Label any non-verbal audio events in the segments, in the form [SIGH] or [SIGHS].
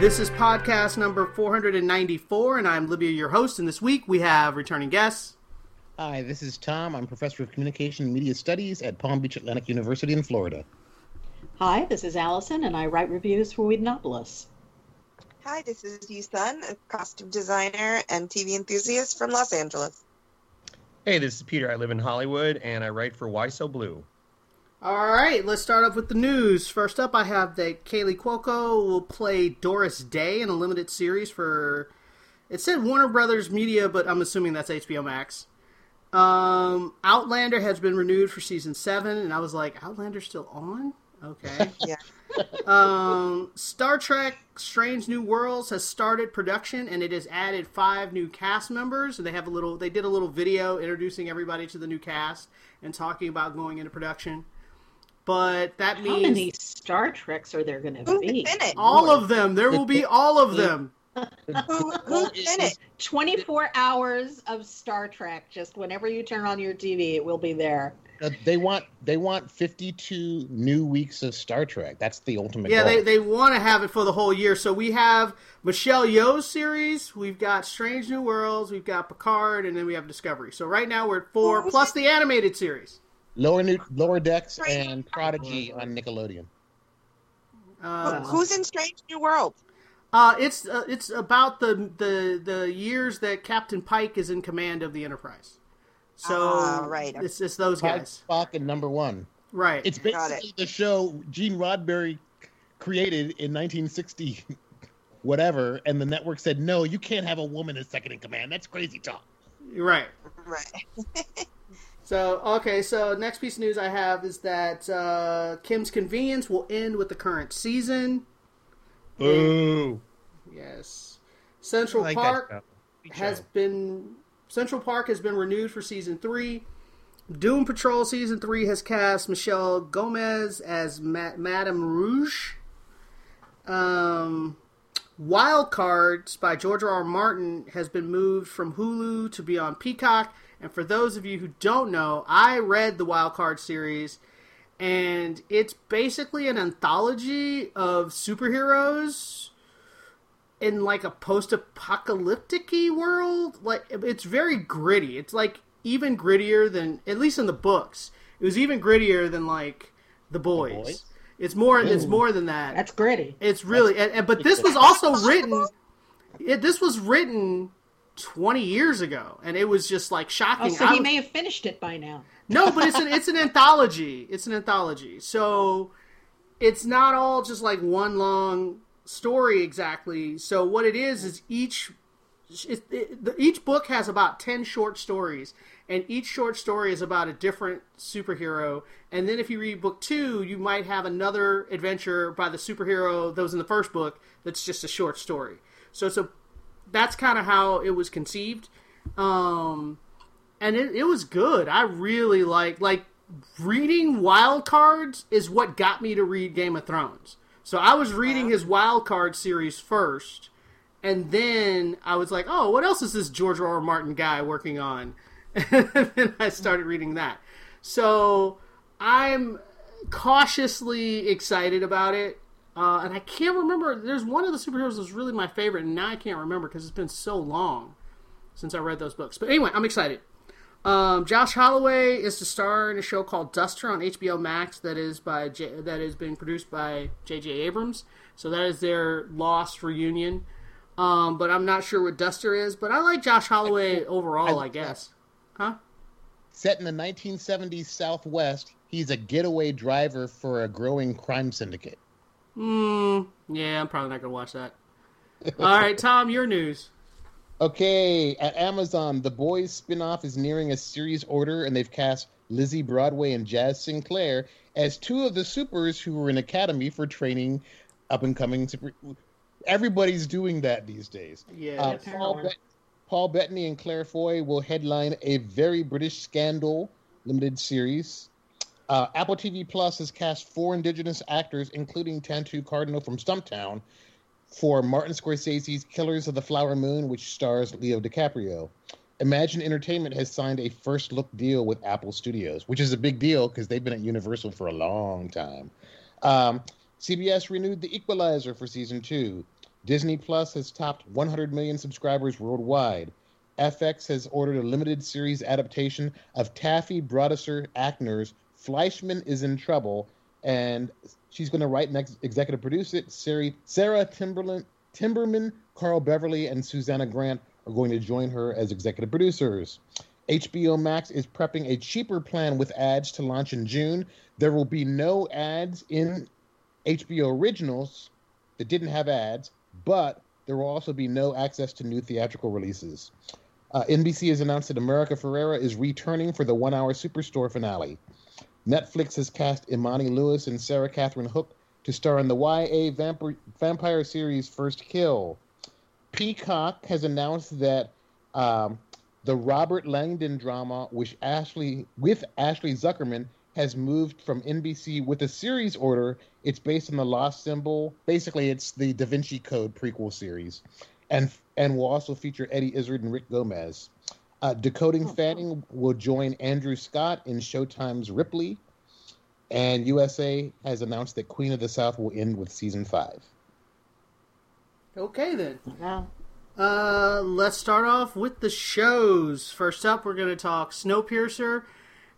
This is podcast number 494, and I'm Libby, your host. And this week we have returning guests. Hi, this is Tom. I'm professor of communication and media studies at Palm Beach Atlantic University in Florida. Hi, this is Allison, and I write reviews for Whedonopolis. Hi, this is Yusun, a costume designer and TV enthusiast from Los Angeles. Hey, this is Peter. I live in Hollywood and I write for Why So Blu. All right, let's start off with the news. First up, I have that Kaley Cuoco will play Doris Day in a limited series for. It said Warner Brothers Media, but I'm assuming that's HBO Max. Um, Outlander has been renewed for season seven, and I was like, Outlander's still on? Okay. [LAUGHS] Yeah. um, Star Trek Strange New Worlds has started production, and it has added five new cast members. And they have a little. They did a little video introducing everybody to the new cast and talking about going into production. But that means How means many Star Treks are there going to be? in it? all of them. There will be all of them. [LAUGHS] Who, who's in it? 24 hours of Star Trek. Just whenever you turn on your TV, it will be there. Uh, they want they want 52 new weeks of Star Trek. That's the ultimate Yeah, goal. they, they want to have it for the whole year. So we have Michelle Yeoh's series, we've got Strange New Worlds, we've got Picard, and then we have Discovery. So right now we're at four, plus the animated series. Lower new, lower decks and Prodigy on Nickelodeon. Uh, who's in Strange New World? uh, it's uh, it's about the, the the years that Captain Pike is in command of the Enterprise. So Ah, right. it's it's those Pike, guys, Spock, and Number One. right? It's Got basically the show Gene Roddenberry created in 1960, whatever, and the network said, "No, you can't have a woman as second in command. That's crazy talk." right. Right. [LAUGHS] So okay, so next piece of news I have is that uh, Kim's Convenience will end with the current season. Boo! Yes, Central like Park has been Central Park has been renewed for season three. Doom Patrol season three has cast Michelle Gomez as Ma- Madame Rouge. Um, Wild Cards by George R. R. Martin has been moved from Hulu to be on Peacock. And for those of you who don't know, I read the Wild Card series, and it's basically an anthology of superheroes in like a post-apocalyptic world. Like it's very gritty. It's like even grittier than at least in the books it was even grittier than like the boys, Boys? it's more it's more than that. That's gritty. it's really and, and- but this was also written it, this was written 20 years ago and it was just like Oh, shocking so he was- may have finished it by now. no, but it's an [LAUGHS] it's an anthology. It's an anthology. So it's not all just like one long story exactly. So what it is is each it, it, the, each book has about 10 short stories and each short story is about a different superhero and then if you read book 2 you might have another adventure by the superhero that was in the first book that's just a short story. So it's a that's kind of how it was conceived. Um and it, it was good. I really like like reading Wild Cards is what got me to read Game of Thrones. So I was reading his Wild Card series first, and then I was like, "Oh, what else is this George R. R. Martin guy working on?" [LAUGHS] and then I started reading that. So I'm cautiously excited about it. Uh, and I can't remember. There's one of the superheroes that's really my favorite, and now I can't remember because it's been so long since I read those books. But anyway, I'm excited. Um, Josh Holloway is to star in a show called Duster on HBO Max that is by J- that is being produced by J.J. Abrams. So that is their lost reunion. Um, but I'm not sure what Duster is. But I like Josh Holloway overall, I guess. Huh? Set in the 1970s Southwest, he's a getaway driver for a growing crime syndicate. Hmm. Yeah, I'm probably not gonna watch that. All right, Tom, your news. Okay, at Amazon, The Boys spin-off is nearing a series order, and they've cast Lizzie Broadway and Jazz Sinclair as two of the supers who were in Academy for training up-and-coming super, Everybody's doing that these days. Yeah. Uh, Paul. Bet- Paul Bettany and Claire Foy will headline a very British scandal limited series. Uh, Apple TV Plus has cast four Indigenous actors, including Tantoo Cardinal from Stumptown, for Martin Scorsese's Killers of the Flower Moon, which stars Leo DiCaprio. Imagine Entertainment has signed a first look deal with Apple Studios, which is a big deal because they've been at Universal for a long time. Um, CBS renewed The Equalizer for season two. Disney Plus has topped 100 million subscribers worldwide. FX has ordered a limited series adaptation of Taffy Brodesser Akner's Fleischman is in Trouble, and she's going to write and ex- executive produce it. Sarah, Sarah Timberland, Timberman, Carl Beverly, and Susannah Grant are going to join her as executive producers. HBO Max is prepping a cheaper plan with ads to launch in June. There will be no ads in HBO originals that didn't have ads, but there will also be no access to new theatrical releases. Uh, NBC has announced that America Ferrera is returning for the one hour Superstore finale. Netflix has cast Imani Lewis and Sarah Catherine Hook to star in the YA vampire, vampire series First Kill. Peacock has announced that um, the Robert Langdon drama with Ashley with Ashley Zuckerman has moved from NBC with a series order. It's based on the Lost Symbol. Basically, it's the Da Vinci Code prequel series, and and will also feature Eddie Izzard and Rick Gomez. Uh, Dakota Fanning will join Andrew Scott in Showtime's Ripley, and USA has announced that Queen of the South will end with season five. Okay then. Yeah. Uh, let's start off with the shows. First up, we're going to talk Snowpiercer,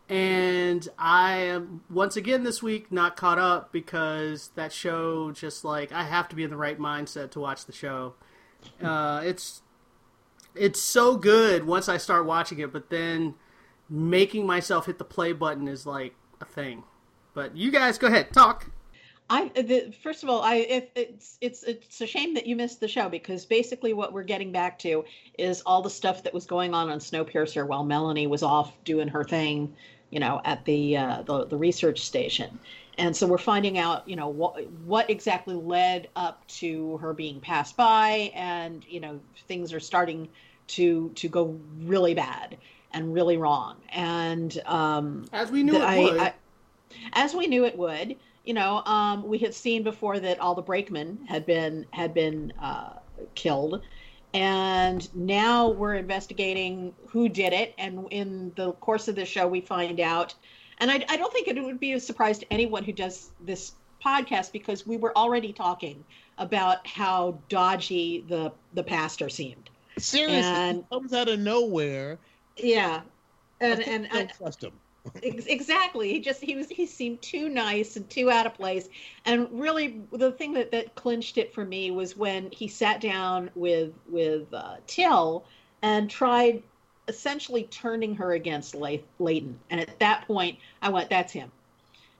and I am once again this week not caught up because that show just like I have to be in the right mindset to watch the show. Uh, it's it's so good once I start watching it, but then making myself hit the play button is like a thing. But you guys go ahead, talk. I the, first of all, I it, it's it's it's a shame that you missed the show because basically what we're getting back to is all the stuff that was going on on Snowpiercer while Melanie was off doing her thing, you know, at the uh, the the research station, and so we're finding out, you know, what what exactly led up to her being passed by, and you know, things are starting to to go really bad and really wrong, and um, As we knew it would. I, as we knew it would. You know, um, we had seen before that all the brakemen had been had been uh, killed, and now we're investigating who did it. And in the course of the show, we find out. And I, I don't think it would be a surprise to anyone who does this podcast because we were already talking about how dodgy the the pastor seemed. Seriously, And- he comes out of nowhere. Yeah, and I and don't I, trust him. Exactly. He just he was he seemed too nice and too out of place. And really the thing that that clinched it for me was when he sat down with with uh, till and tried essentially turning her against Lay- Leighton and at that point i went that's him.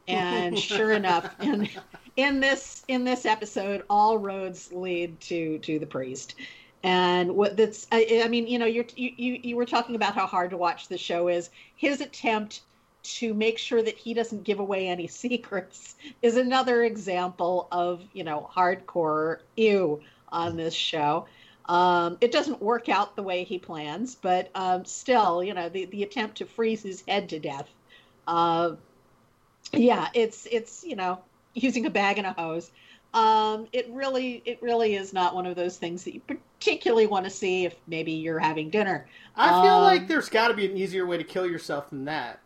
And [LAUGHS] sure enough in in this in this episode all roads lead to to the priest and what that's I, I mean you know you're you, you you were talking about how hard to watch the show is his attempt to make sure that he doesn't give away any [LAUGHS] secrets is another example of you know hardcore ew on this show. Um, it doesn't work out the way he plans but um, still you know the, the attempt to freeze his head to death uh, yeah it's it's you know using a bag and a hose. Um, it really it really is not one of those things that you particularly want to see if maybe you're having dinner I feel Um, like there's got to be an easier way to kill yourself than that.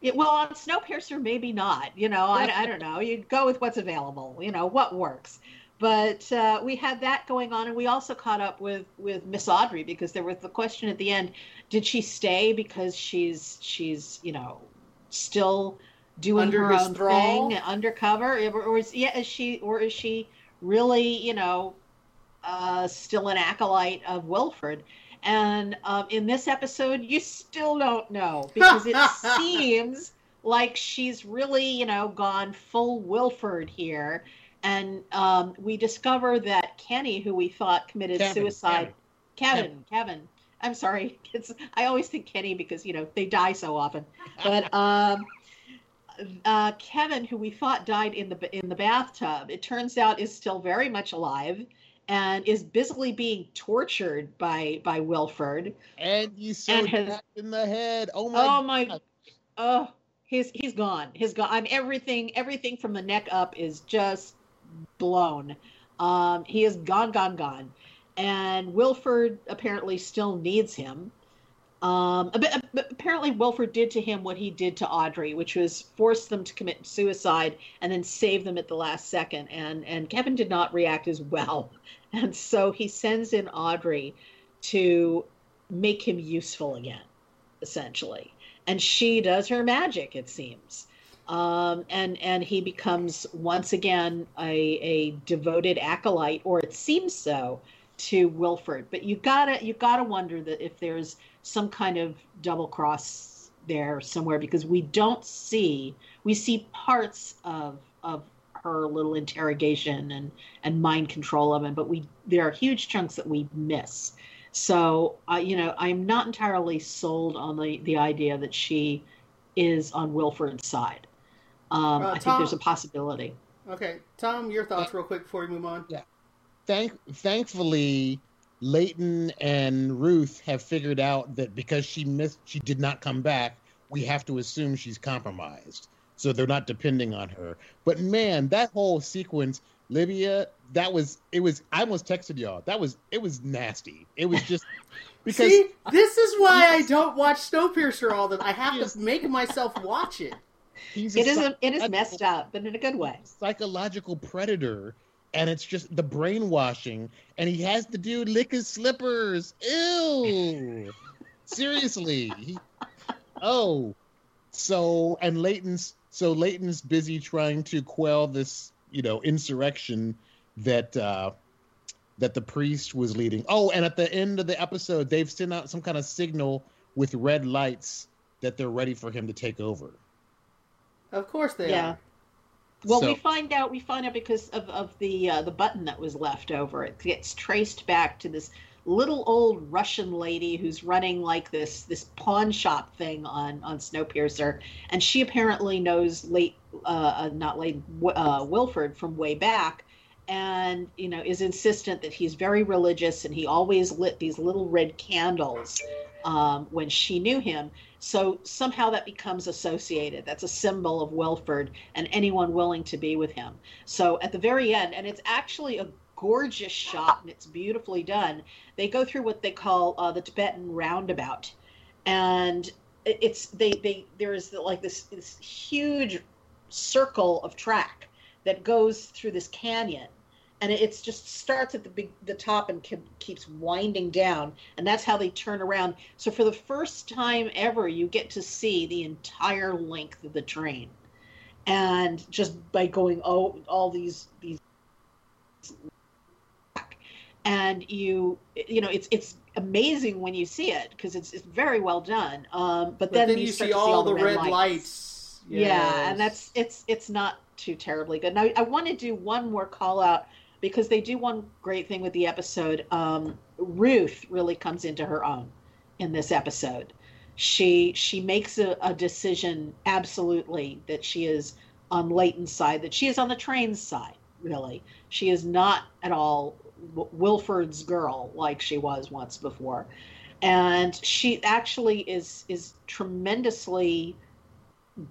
Yeah, well, on Snowpiercer, maybe not. You know, I, I don't know. You go with what's available. You know what works. But uh, we had that going on, and we also caught up with with Miss Audrey because there was the question at the end: Did she stay because she's she's you know still doing Under her own thrall? thing undercover, or is yeah is she or is she really you know uh, still an acolyte of Wilford? And um, in this episode, you still don't know [LAUGHS] because it seems like she's really, you know, gone full Wilford here. And um, we discover that Kenny, who we thought committed Kevin, suicide, Kevin. Kevin, Kevin, I'm sorry, [LAUGHS] it's I always think Kenny because you know they die so often, [LAUGHS] but um, uh, Kevin, who we thought died in the in the bathtub, it turns out is still very much alive and is busily being tortured by by Wilford. And you so And in the head. Oh my! oh my God. oh he's he's gone he's gone i'm everything everything from the neck up is just blown um he is gone gone gone and wilford apparently still needs him um but, but apparently wilford did to him what he did to audrey which was force them to commit suicide and then save them at the last second and and kevin did not react as well and so he sends in audrey to make him useful again essentially. And she does her magic it seems. Um, and and he becomes once again a, a devoted acolyte or it seems so to wilford but you gotta you gotta wonder that if there's some kind of double cross there somewhere because we don't see we see parts of of her little interrogation and and mind control of him but we there are huge chunks that we miss so, uh, you know, I'm not entirely sold on the, the idea that she is on Wilford's side. Um, Uh, I think there's a possibility. Okay, Tom, your thoughts real quick before we move on. yeah Thank, thankfully, Leighton and Ruth have figured out that because she missed, she did not come back. We have to assume she's compromised, so they're not depending on her. But man, that whole sequence, Libby, that was it was. I almost texted y'all. That was it was nasty. It was just [LAUGHS] because See, this is why I don't watch Snowpiercer all the. I have Yes. to make myself watch it. he's it is a, it is messed up, but in a good way. psychological predator and it's just the brainwashing and he has the dude lick his slippers ew [LAUGHS] seriously he, oh so and leighton's so leighton's busy trying to quell this you know insurrection that uh that the priest was leading oh and at the end of the episode they've sent out some kind of signal with red lights that they're ready for him to take over Of course they Yeah. are. Well, So- we find out we find out because of, of the uh, the button that was left over. It gets traced back to this little old Russian lady who's running like this this pawn shop thing on on Snowpiercer, and she apparently knows late uh, uh, not late uh, Wilford from way back, and you know is insistent that he's very religious and he always lit these little red candles um, when she knew him. So somehow that becomes associated. That's a symbol of Wilford and anyone willing to be with him. So at the very end, and it's actually a gorgeous shot and it's beautifully done. They go through what they call uh, the Tibetan roundabout, and it's they they there is like this this huge circle of track that goes through this canyon. And it it's just starts at the big the top and ke- keeps winding down. And that's how they turn around. So for the first time ever you get to see the entire length of the train. And just by going oh all these these and you you know it's it's amazing when you see it because it's, it's very well done um but, But then, then, you, you start see all the red lights. yeah Yes. and that's it's it's not too terribly good now i want to do one more call out because they do one great thing with the episode um ruth really comes into her own in this episode she she makes a, a decision absolutely that she is on Leighton's side that she is on the train's side really she is not at all wilford's girl like she was once before. And she actually is is tremendously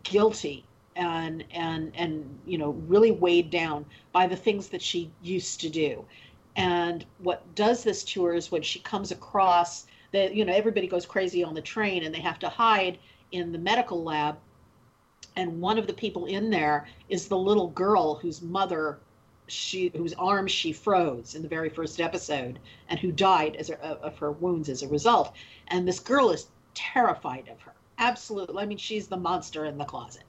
guilty and and and you know really weighed down by the things that she used to do. And what does this to her is when she comes across that you know everybody goes crazy on the train and they have to hide in the medical lab. And one of the people in there is the little girl whose mother she whose arm she froze in the very first episode and who died as a, of her wounds as a result. And this girl is terrified of her. Absolutely. I mean she's the monster in the closet.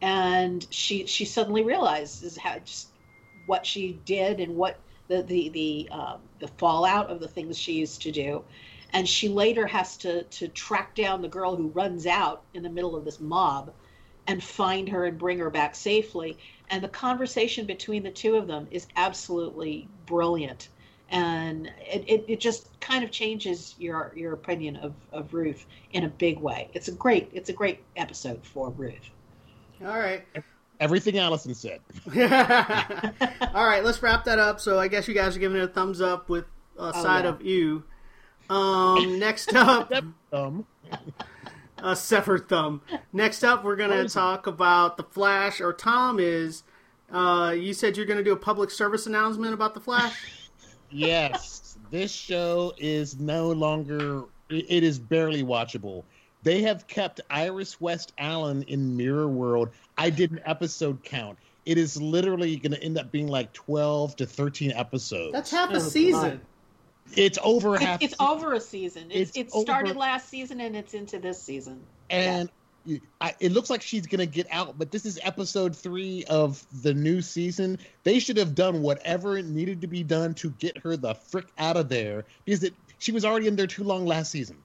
And she she suddenly realizes how just what she did and what the the the um, the fallout of the things she used to do. And she later has to to track down the girl who runs out in the middle of this mob and find her and bring her back safely and the conversation between the two of them is absolutely brilliant and it, it, it just kind of changes your your opinion of, of ruth in a big way it's a great it's a great episode for ruth All right. Everything Allison said. [LAUGHS] [LAUGHS] All right, let's wrap that up. So I guess you guys are giving it a thumbs up with a side yeah. of you. Um, next up, [LAUGHS] Um, a severed thumb. Next up, we're gonna talk about the Flash. Or Tom is. Uh, you said you're gonna do a public service announcement about the Flash. [LAUGHS] yes, this show is no longer. it- It is barely watchable. They have kept Iris West Allen in Mirror World. I did an episode count. It is literally going to end up being like twelve to thirteen episodes. That's half Oh, a season. It's over It's, half. it's over a season. It's, It's it started over- last season and it's into this season. and you- I, it looks like she's gonna get out but this is episode three of the new season they should have done whatever needed to be done to get her the frick out of there because it, she was already in there too long last season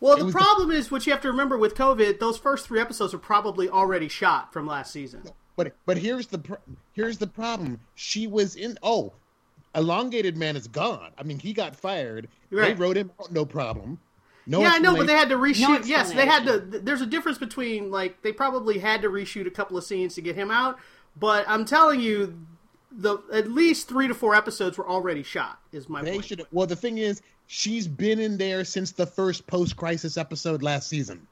Well, It the was the- problem is what you have to remember with COVID. Those first three episodes are probably already shot from last season. but but here's the pr- here's the problem she was in oh elongated man is gone i mean he got fired Right. they wrote him out no problem no yeah, I know, but they had to reshoot. No yes, they had to. There's a difference between like they probably had to reshoot a couple of scenes to get him out, but I'm telling you, the at least three to four episodes were already shot. Is my they point. should well the thing is she's been in there since the first post-crisis episode last season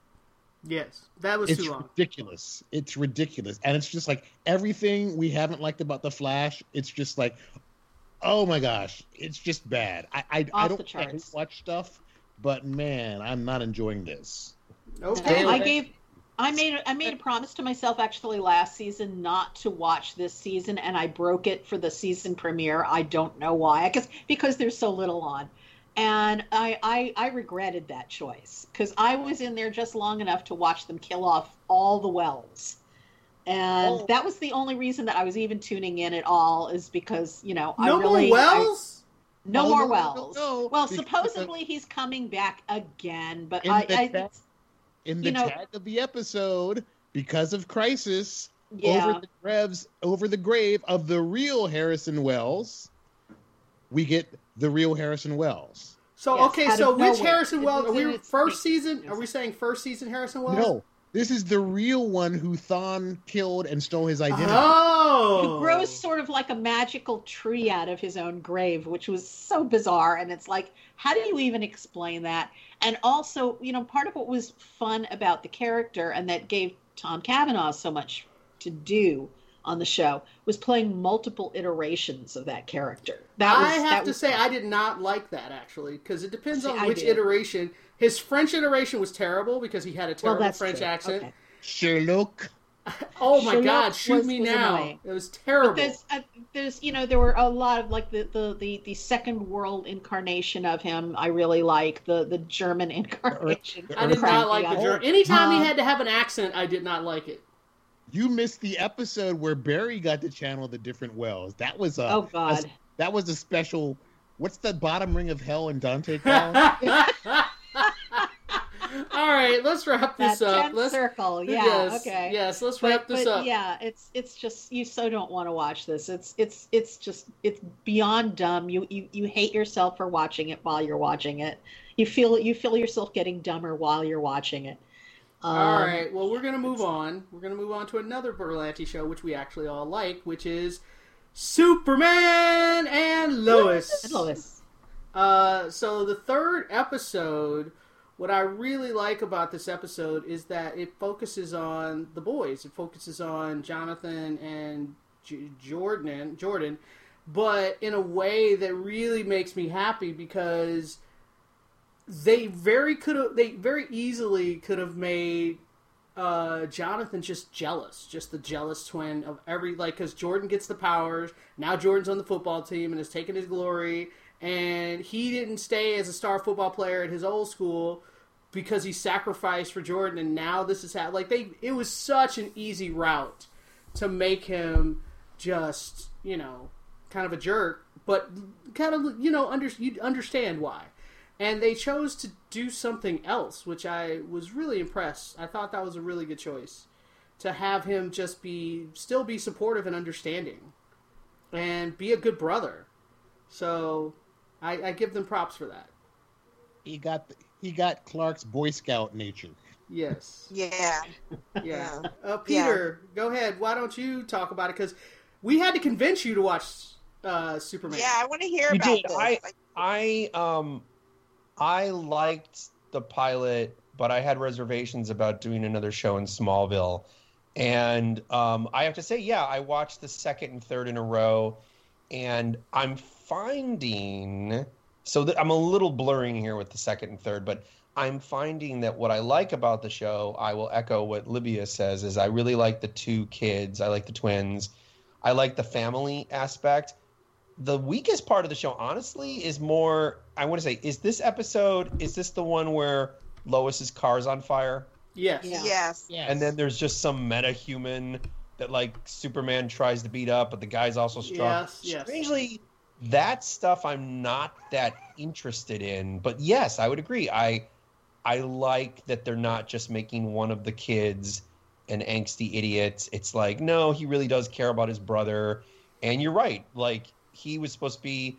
Yes, that was it's too long. ridiculous. It's ridiculous, and it's just like everything we haven't liked about the Flash. It's just like, oh my gosh, it's just bad. I I, I don't the watch stuff, but man, I'm not enjoying this. Okay, I gave I made I made a promise to myself actually last season not to watch this season and I broke it for the season premiere. I don't know why. I guess because there's so little on. And I I, I regretted that choice because I was in there just long enough to watch them kill off all the wells. And Oh. that was the only reason that I was even tuning in at all is because, you know, I no really more I- wells. no Oh, more no, no, wells. no, well, supposedly he's coming back again, but In I, the I chat- In the You know- tag of the episode, because of Crisis, yeah. over the graves, over the grave of the real Harrison Wells, we get the real Harrison Wells. So Yes, okay, so which nowhere. Harrison Wells? Are we first season? Are we saying first season Harrison Wells? No, this is the real one who Thawne killed and stole his identity. Oh, who grows sort of like a magical tree out of his own grave, which was so bizarre. And it's like, how do you even explain that? And also, you know, part of what was fun about the character and that gave Tom Cavanagh so much to do on the show was playing multiple iterations of that character. That was, I have that to was say, fun. I did not like that actually because it depends See, on I which did. iteration. His French iteration was terrible because he had a terrible that's French true. accent. Okay. Sherlock. [LAUGHS] Oh my Sherlock God, shoot was- me was now! annoying. It was terrible. There's, uh, there's, you know, there were a lot of like the, the, the, the second world incarnation of him. I really like the the German [LAUGHS] incarnation. I did not like the. German. Anytime Uh, he had to have an accent, I did not like it. You missed the episode where Barry got to channel the different wells. That was a Oh God! that was a special. What's the bottom ring of hell in Dante [LAUGHS] called? [LAUGHS] All right, let's wrap that this up. Let's circle. Yeah. yes, okay. yes, let's But, wrap this but up. yeah, it's it's just you so don't want to watch this. It's it's it's just it's beyond dumb. You you you hate yourself for watching it while you're watching it. You feel you feel yourself getting dumber while you're watching it. Um, All right, well, we're gonna move on. We're gonna move on to another Berlanti show, which we actually all like, which is Superman and Lois. And Lois. Uh, so the third episode, what I really like about this episode is that it focuses on the boys. It focuses on Jonathan and J- Jordan, Jordan, but in a way that really makes me happy because they very could they very easily could have made uh, Jonathan just jealous, just the jealous twin of every like because Jordan gets the powers. Now Jordan's on the football team and has taken his glory, and he didn't stay as a star football player at his old school because he sacrificed for Jordan, and now this is how like they. It was such an easy route to make him just you know kind of a jerk, but kind of you know under you understand why and they chose to do something else, which I was really impressed. I thought that was a really good choice to have him just be still be supportive and understanding, and be a good brother. So, I, I give them props for that. he got he got Clark's Boy Scout nature. Yes. Yeah. Yeah. Uh, Peter, go ahead. Why don't you talk about it? Because we had to convince you to watch uh, Superman. Yeah, I want to hear You about did. this. I- I um I liked the pilot, but I had reservations about doing another show in Smallville. And um, I have to say, yeah, I watched the second and third in a row, and I'm finding so that I'm a little blurring here with the second and third, but I'm finding that what I like about the show, I will echo what Libby says, is I really like the two kids. I like the twins. I like the family aspect the weakest part of the show, honestly, is more. I want to say, is this episode? Is this the one where Lois's car's on fire, Yes. Yeah. yes. Yes. and then there's just some meta human that like Superman tries to beat up, but the guy's also strong. Yes, yes. Strangely, that stuff I'm not that interested in. But yes, I would agree. I I like that they're not just making one of the kids an angsty idiot. It's like, no, he really does care about his brother. And you're right. Like he was supposed to be.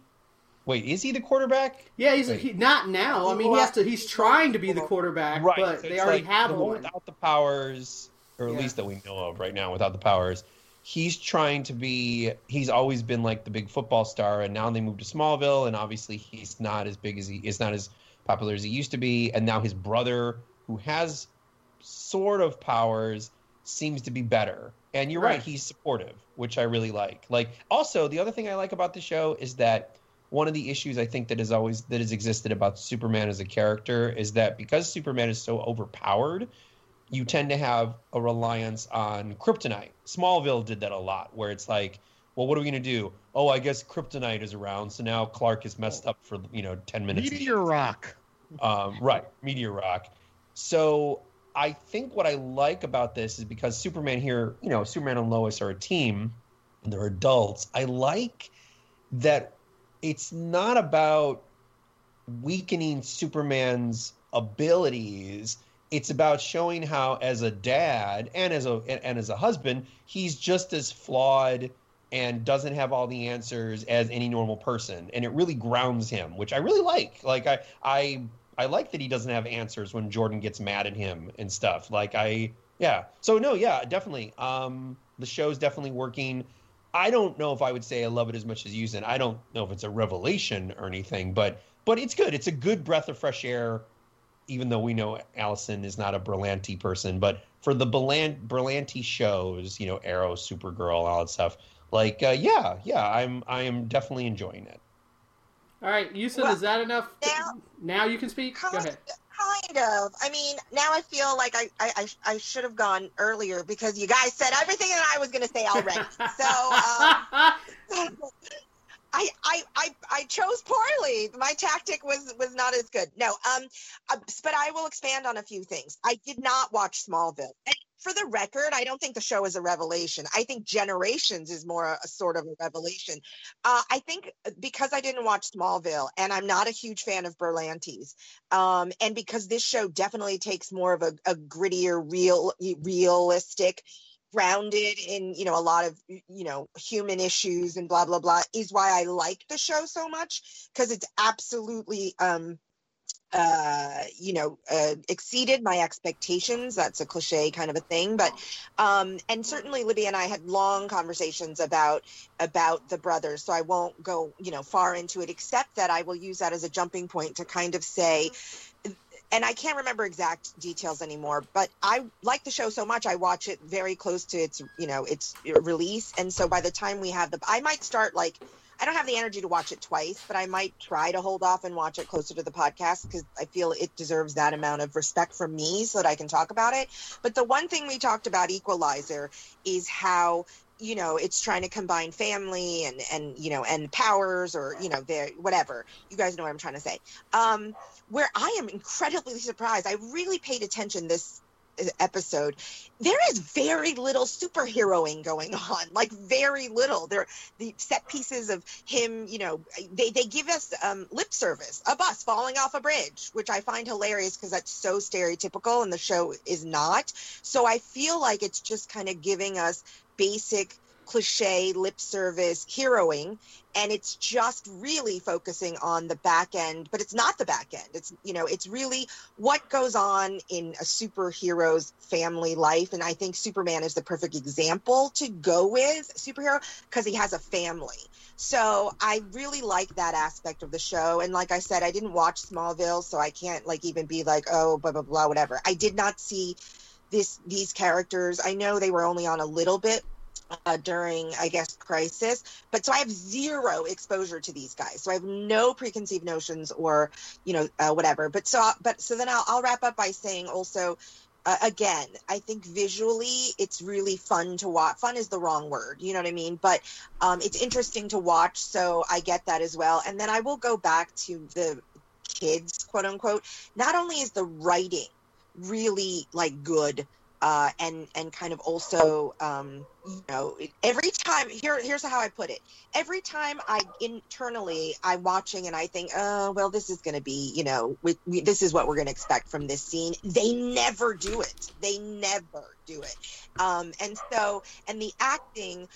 Wait, is he the quarterback? Yeah, he's he, not now. I mean, he has to. He's trying to be the quarterback, Right. but so they already like have one. without the powers, or at Yeah. least that we know of right now, without the powers. He's trying to be. He's always been like the big football star, and now they moved to Smallville, and obviously he's not as big as he is, not as popular as he used to be. And now his brother, who has sort of powers, seems to be better. And you're right, Right. he's supportive, which I really like. Like also the other thing I like about the show is that one of the issues I think that has always that has existed about Superman as a character is that because Superman is so overpowered, you tend to have a reliance on kryptonite. Smallville did that a lot, where it's like, well, what are we gonna do? Oh, I guess kryptonite is around, so now Clark is messed up for you know ten minutes. Meteor Rock. Um, right, Meteor Rock. So I think what I like about this is because Superman here, you know, Superman and Lois are a team, and they're adults. I like that it's not about weakening Superman's abilities. It's about showing how, as a dad and as a and as a husband, he's just as flawed and doesn't have all the answers as any normal person, and it really grounds him, which I really like. Like I I I like that he doesn't have answers when Jordan gets mad at him and stuff. Like I yeah. So no, yeah, definitely. Um the show's definitely working. I don't know if I would say I love it as much as you said. I don't know if it's a revelation or anything, but but it's good. It's a good breath of fresh air, even though we know Allison is not a Berlanti person. But for the Berlant- Berlanti shows, you know, Arrow, Supergirl, all that stuff, like uh, yeah, yeah, I'm I am definitely enjoying it. All right, Houston, Well, is that enough? now- now you can speak. Go Kind, ahead. kind of. I mean, now I feel like I, I, I, I should have gone earlier because you guys said everything that I was going to say already. so, um, [LAUGHS] [LAUGHS] I, I, I, I chose poorly. My tactic was was not as good. No, um, uh, but I will expand on a few things. I did not watch Smallville. And for the record, I don't think the show is a revelation. I think Generations is more a, a sort of a revelation. Uh, I think because I didn't watch Smallville, and I'm not a huge fan of Berlanti's, um, and because this show definitely takes more of a, a grittier, real, realistic grounded in you know a lot of you know human issues and blah blah blah is why I like the show so much because it's absolutely um uh you know uh, exceeded my expectations. That's a cliche kind of a thing but um and certainly libby and i had long conversations about about the brothers so i won't go you know far into it except that i will use that as a jumping point to kind of say and I can't remember exact details anymore, but I like the show so much I watch it very close to its, you know, its release. And so by the time we have the I might start like I don't have the energy to watch it twice, but I might try to hold off and watch it closer to the podcast because I feel it deserves that amount of respect from me so that I can talk about it. But the one thing we talked about Equalizer is how you know it's trying to combine family and and you know and powers or you know whatever. You guys know what i'm trying to say. Um where i am incredibly [LAUGHS] surprised. I really paid attention this episode there is very little superheroing going on [LAUGHS] like very little. There the set pieces of him you know they, they give us um, lip service a bus falling off a bridge which i find hilarious because that's so stereotypical and the show is not. So i feel like it's just kind of giving us basic cliche lip service heroing and it's just really focusing on the back end but it's not the back end. It's you know it's really what goes on in a superhero's family life and i think superman is the perfect example to go with superhero because he has a family. So i really like that aspect of the show and like i said i didn't watch smallville so i can't like even be like oh blah blah blah whatever. I did not see this these characters. I know they were only on a little bit uh, during, I guess, crisis. But so I have zero exposure to these guys. So I have no preconceived notions or, you know, uh, whatever. But so, but so then I'll, I'll wrap up by saying also, uh, again, I think visually it's really fun to watch. Fun is the wrong word, you know what I mean? But um, it's interesting to watch. So I get that as well. And then I will go back to the kids, quote unquote. Not only is the writing really like good uh, and and kind of also um, you know every time here here's how I put it. Every time I internally I'm watching and I think oh well this is going to be you know we, we, this is what we're going to expect from this scene they never do it. They never do it. Um, and so and the acting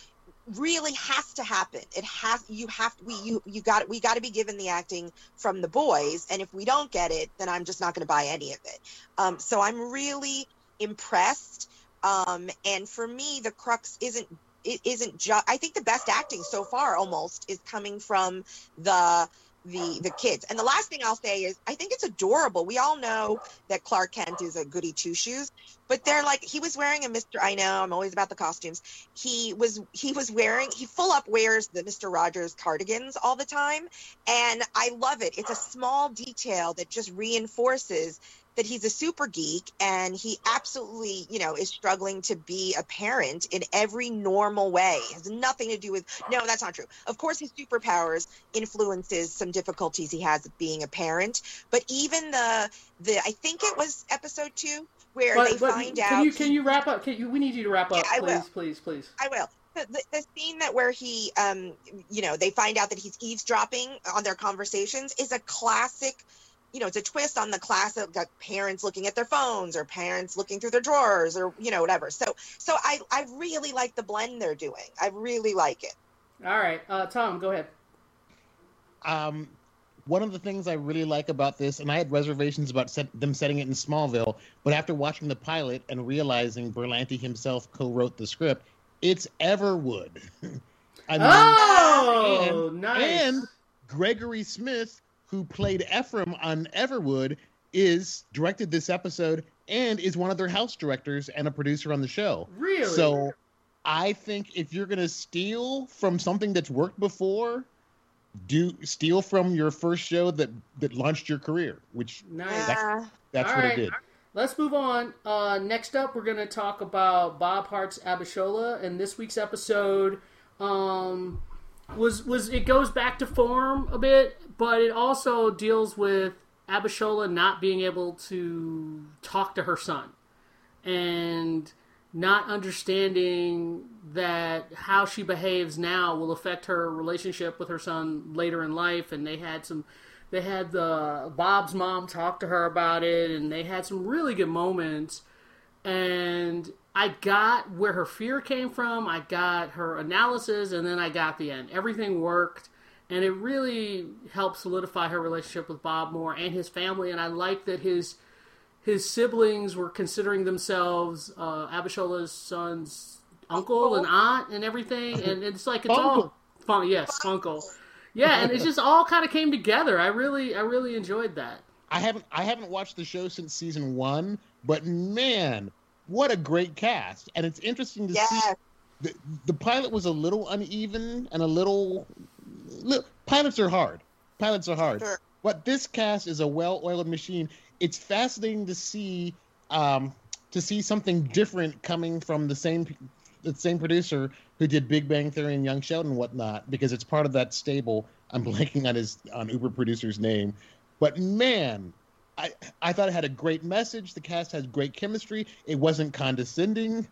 really has to happen. It has you have we you you got we got to be given the acting from the boys and if we don't get it then i'm just not going to buy any of it. Um, so i'm really impressed. Um, and for me, the crux isn't it isn't just. I think the best acting so far almost is coming from the the the kids. And the last thing I'll say is I think it's adorable. We all know that Clark Kent is a goody two shoes, but they're like he was wearing a Mr. I know I'm always about the costumes. He was he was wearing he full up wears the Mr. Rogers cardigans all the time, and I love it. It's a small detail that just reinforces that he's a super geek and he absolutely, you know, is struggling to be a parent in every normal way. It has nothing to do with no, that's not true. Of course his superpowers influences some difficulties he has being a parent, but even the the I think it was episode 2 where But, they but find can out you can you wrap up? Can you? We need you to wrap up, Yeah, I please, will. please, please. I will. The, the scene that where he, um, you know, they find out that he's eavesdropping on their conversations is a classic. You know, it's a twist on the classic like, parents looking at their phones or parents looking through their drawers or you know whatever. So, so I I really like the blend they're doing. I really like it. All right, uh, Tom, go ahead. um, one of the things I really like about this, and I had reservations about set, them setting it in Smallville, but after watching the pilot and realizing Berlanti himself co-wrote the script, it's Everwood. [LAUGHS] I mean, oh, and- nice. and Gregory Smith, who played Ephraim on Everwood, is directed this episode and is one of their house directors and a producer on the show. really? So I think if you're gonna steal from something that's worked before, do steal from your first show that that launched your career, which nice. Uh, that's what right. it did. Let's move on. Uh, next up, we're going to talk about Bob Hearts Abishola, and this week's episode um, was was it goes back to form a bit, but it also deals with Abishola not being able to talk to her son and not understanding that how she behaves now will affect her relationship with her son later in life. And they had some they had the Bob's mom talk to her about it and they had some really good moments. And I got where her fear came from, I got her analysis and then I got the end. Everything worked and it really helped solidify her relationship with Bob Moore and his family and I like that his his siblings were considering themselves uh, Abishola's son's uncle and aunt and everything, and it's like it's all fun. Yes, uncle. Yeah, and it just all kind of came together. I really, I really enjoyed that. I haven't I haven't watched the show since season one, but man, what a great cast! And it's interesting to see yes. the, the pilot was a little uneven and a little, li- pilots are hard. Pilots are hard. Sure. But this cast is a well-oiled machine. It's fascinating to see um, to see something different coming from the same the same producer who did Big Bang Theory and Young Sheldon and whatnot, because it's part of that stable. I'm [LAUGHS] blanking on his on Uber producer's name, but man, I I thought it had a great message. The cast has great chemistry. It wasn't condescending.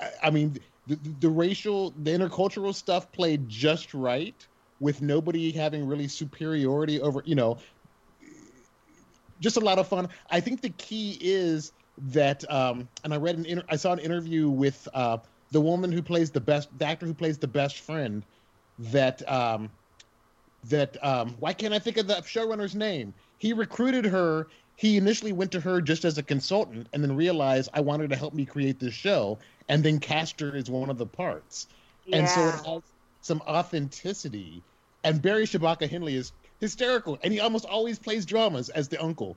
I, I mean, the, the racial, the intercultural stuff played just right, with nobody having really superiority over. You know, just a lot of fun. I think the key is that, um, and I read an inter- I saw an interview with uh, the woman who plays the best, the actor who plays the best friend, that um, that um, why can't I think of the showrunner's name? He recruited her. He initially went to her just as a consultant, and then realized I wanted to help me create this show, and then cast her as one of the parts. And so it has some authenticity. And Barry Shabaka Henley is hysterical, and he almost always plays dramas as the uncle.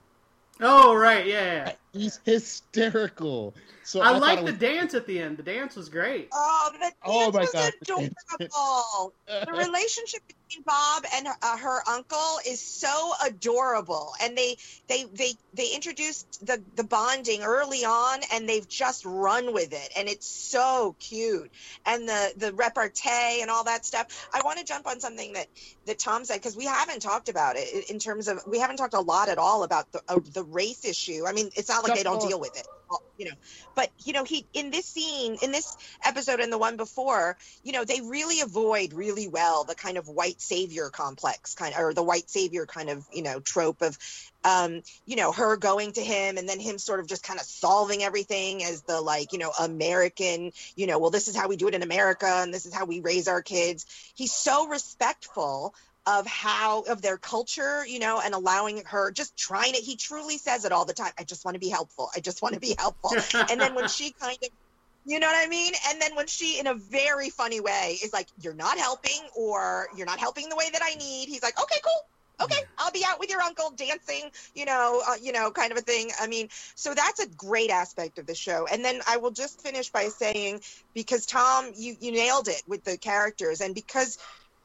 Oh right, yeah. yeah. He's hysterical. So I, thought like the was- dance at the end. The dance was great. Oh, the dance Oh my was God. adorable. the [LAUGHS] relationship between Bob and her, uh, her uncle is so adorable, and they they they they introduced the the bonding early on, and they've just run with it, and it's so cute, and the the repartee and all that stuff. I want to jump on something that that Tom said because we haven't talked about it in- in terms of we haven't talked a lot at all about the uh, the race issue. I mean, it's not like they don't deal with it, you know. But you know, he in this scene, in this episode, and the one before, you know, they really avoid really well the kind of white savior complex kind of, or the white savior kind of you know trope of um you know her going to him and then him sort of just kind of solving everything as the like you know american you know well this is how we do it in america and this is how we raise our kids he's so respectful of how of their culture you know and allowing her just trying it. He truly says it all the time. I just want to be helpful. I just want to be helpful. [LAUGHS] And then when she kind of you know what I mean? And then when she, in a very funny way, is like, "You're not helping, or you're not helping the way that I need," he's like, "Okay, cool, okay, I'll be out with your uncle dancing," you know, uh, you know, kind of a thing. I mean, so that's a great aspect of the show. And then I will just finish by saying, because Tom, you you nailed it with the characters, and because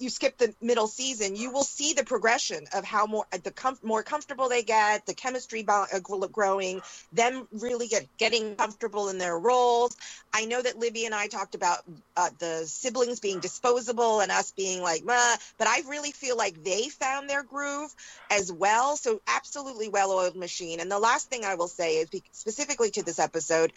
you skip the middle season, you will see the progression of how more the com- more comfortable they get, the chemistry bo- uh, growing, them really get getting comfortable in their roles. I know that Libby and I talked about uh, the siblings being disposable and us being like, but I really feel like they found their groove as well. So absolutely well-oiled machine. And the last thing I will say is specifically to this episode,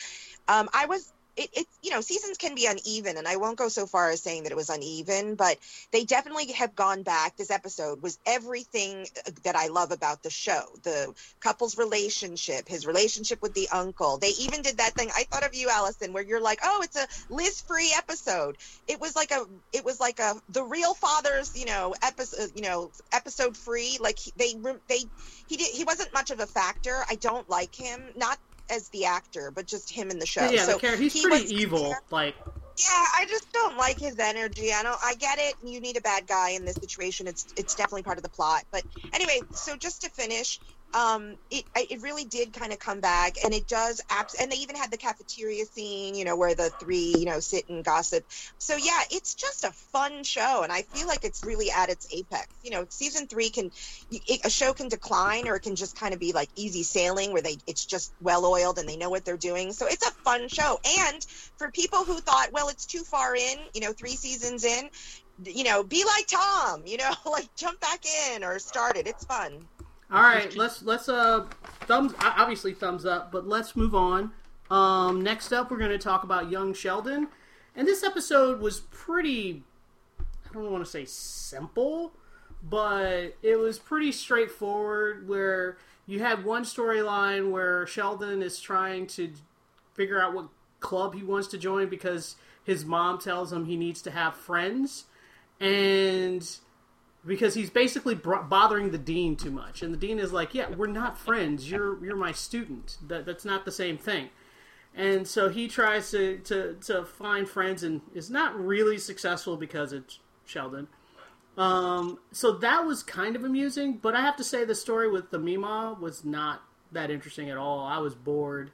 um, I was it, it you know seasons can be uneven and i won't go so far as saying that it was uneven but they definitely have gone back. This episode was everything uh, that i love about the show the couple's relationship his relationship with the uncle. They even did that thing i thought of you allison where you're like oh it's a liz free episode. It was like a it was like a the real fathers you know episode uh, you know episode free. Like he, they they he did he wasn't much of a factor. I don't like him. Not as the actor but just him in the show yeah, so the he's he pretty was evil. Like, yeah, I just don't like his energy. I don't. I get it. You need a bad guy in this situation. It's it's definitely part of the plot. But anyway, so just to finish, um, it it really did kind of come back, and it does. Abs- and they even had the cafeteria scene, you know, where the three, you know, sit and gossip. So yeah, it's just a fun show, and I feel like it's really at its apex. You know, season three can it, a show can decline, or it can just kind of be like easy sailing, where they it's just well oiled and they know what they're doing. So it's a fun show, and for people who thought, well, it's too far in, you know, three seasons in, you know, be like Tom, you know, [LAUGHS] like jump back in or start it. It's fun. All right, let's let's uh thumbs obviously thumbs up, but let's move on. Um, next up, we're going to talk about Young Sheldon, and this episode was pretty. I don't want to say simple, but it was pretty straightforward. Where you had one storyline where Sheldon is trying to figure out what club he wants to join because his mom tells him he needs to have friends, and because he's basically bothering the dean too much, and the dean is like, "Yeah, we're not friends. You're you're my student. That that's not the same thing." And so he tries to, to, to find friends and is not really successful because it's Sheldon. Um, so that was kind of amusing, but I have to say the story with the Meemaw was not that interesting at all. I was bored.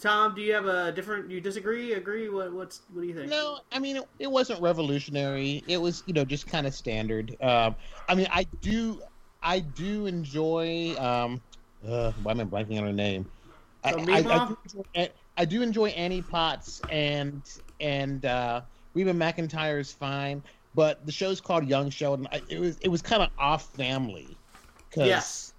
Tom, do you have a different? You disagree? Agree? What? What's? What do you think? No, I mean it, it wasn't revolutionary. It was you know just kind of standard. Um, I mean I do I do enjoy. Um, uh, why am I blanking on her name? I, The I, I, do enjoy, I do enjoy Annie Potts and and uh, Reba McEntire is fine, but the show's called Young Sheldon. I, it was it was kind of off family. Yes.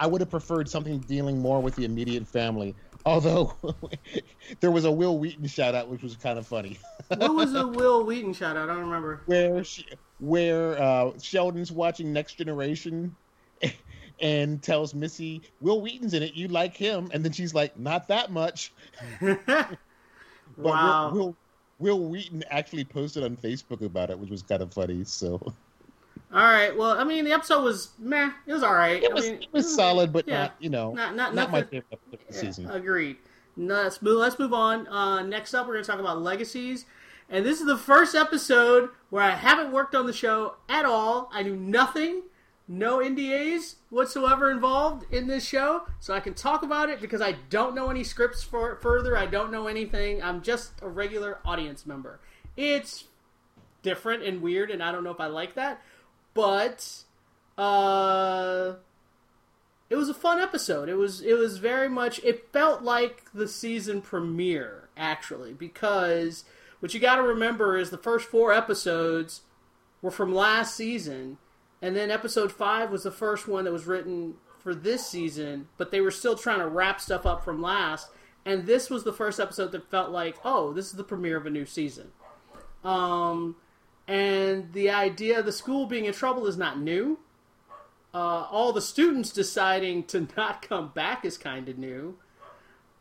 I would have preferred something dealing more with the immediate family. Although [LAUGHS] there was a Wil Wheaton shout out, which was kind of funny. [LAUGHS] what was the Wil Wheaton shout out? I don't remember. where she, where uh, Sheldon's watching Next Generation [LAUGHS] and tells Missy, "Wil Wheaton's in it. You like him?" And then she's like, "Not that much." But wow. Will, Will, Wil Wheaton actually posted on Facebook about it, which was kind of funny. So All right. Well, I mean, the episode was meh. It was all right. it I was mean, it was solid, but yeah. not you know Not not not my favorite episode of the Yeah, season. Agreed. No, let's move. Let's move on. Uh, next up, we're going to talk about legacies, and this is the first episode where I haven't worked on the show at all. I knew nothing, no NDAs whatsoever involved in this show, so I can talk about it because I don't know any scripts for further. I don't know anything. I'm just a regular audience member. It's different and weird, and I don't know if I like that, but uh it was a fun episode. It was it was very much it felt like the season premiere actually because what you got to remember is the first 4 episodes were from last season and then episode 5 was the first one that was written for this season, but they were still trying to wrap stuff up from last and this was the first episode that felt like, "Oh, this is the premiere of a new season." Um and the idea of the school being in trouble is not new uh, all the students deciding to [LAUGHS] not come back is kind of new.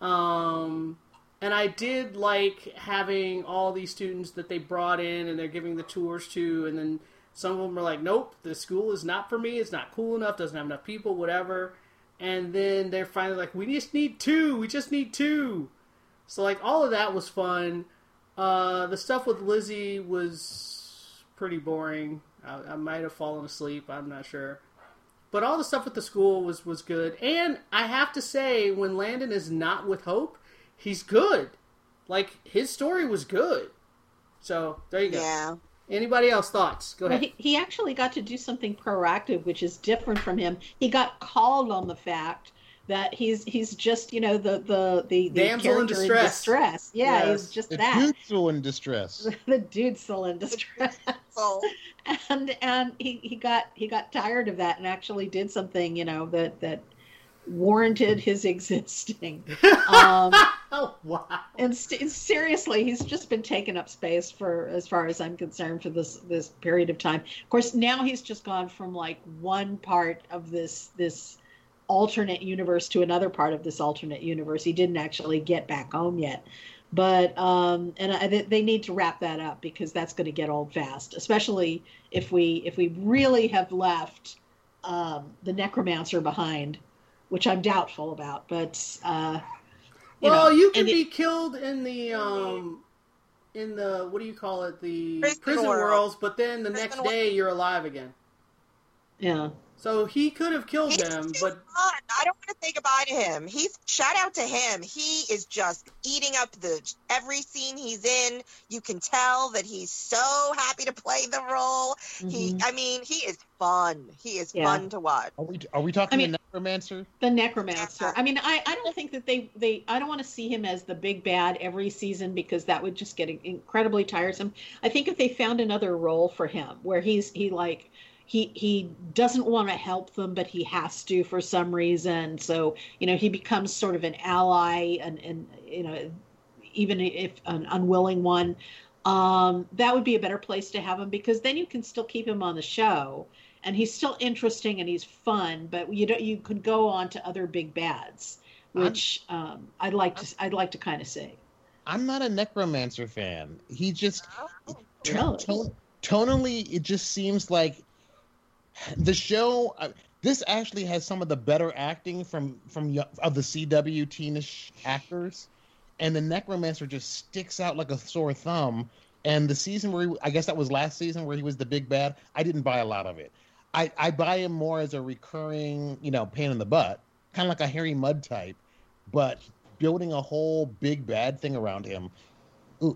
Um, and I did like having all these students that they brought in and they're giving the tours to, and then some of them are like, nope, the school is not for me, it's not cool enough, doesn't have enough people, whatever. And then they're finally like, we just need two, we just need two. So, like, all of that was fun. Uh, the stuff with Lizzie was pretty boring. I, I might have fallen asleep, I'm not sure. But all the stuff with the school was was good, and I have to say, when Landon is not with Hope, he's good. Like his story was good. So there you go. Yeah. Anybody else thoughts? Go Well, ahead. he, he actually got to do something proactive, which is different from him. He got called on the fact that he's he's just you know the the the, the Damsel in character distress. distress. Yeah, Yes. he's just The that. dude's still in distress. [LAUGHS] the dude's in distress. And and he, he got he got tired of that and actually did something you know that that warranted his [LAUGHS] existing um [LAUGHS] oh wow. and st- seriously he's just been taking up space for as far as i'm concerned for this this period of time of course now he's just gone from like one part of this this alternate universe to another part of this alternate universe he didn't actually get back home yet but um and I, they- they need to wrap that up because that's going to get old fast especially if we if we really have left um the necromancer behind which i'm doubtful about but uh you well, know, you can and it- be killed in the um in the what do you call it the Prison prison, world. worlds, but then the Prison next world. day you're alive again. yeah So he could have killed He's them, but fun. I don't want to say goodbye to him. He's shout out to him. He is just eating up the every scene he's in. You can tell that he's so happy to play the role. He, Mhm. I mean, he is fun. He is Yeah. fun to watch. Are we are we talking I mean- the necromancer? the necromancer Yeah. i mean i i don't think that they they i don't want to see him as the big bad every season because that would just get incredibly tiresome i think if they found another role for him where he's he like he he doesn't want to help them but he has to for some reason so you know he becomes sort of an ally and and you know even if an unwilling one um that would be a better place to have him because then you can still keep him on the show and he's still interesting and he's fun but you don't you could go on to other big bads which um i'd like to i'd like to kind of see I'm not a necromancer fan. He just Really? ton- tonally, it just seems like the show. Uh, this actually has some of the better acting from from of the CW teenish actors, and the necromancer just sticks out like a sore thumb. And the season where he, I guess that was last season where he was the big bad, I didn't buy a lot of it. I, I buy him more as a recurring, you know, pain in the butt, kind of like a Harry Mudd type, but building a whole big bad thing around him.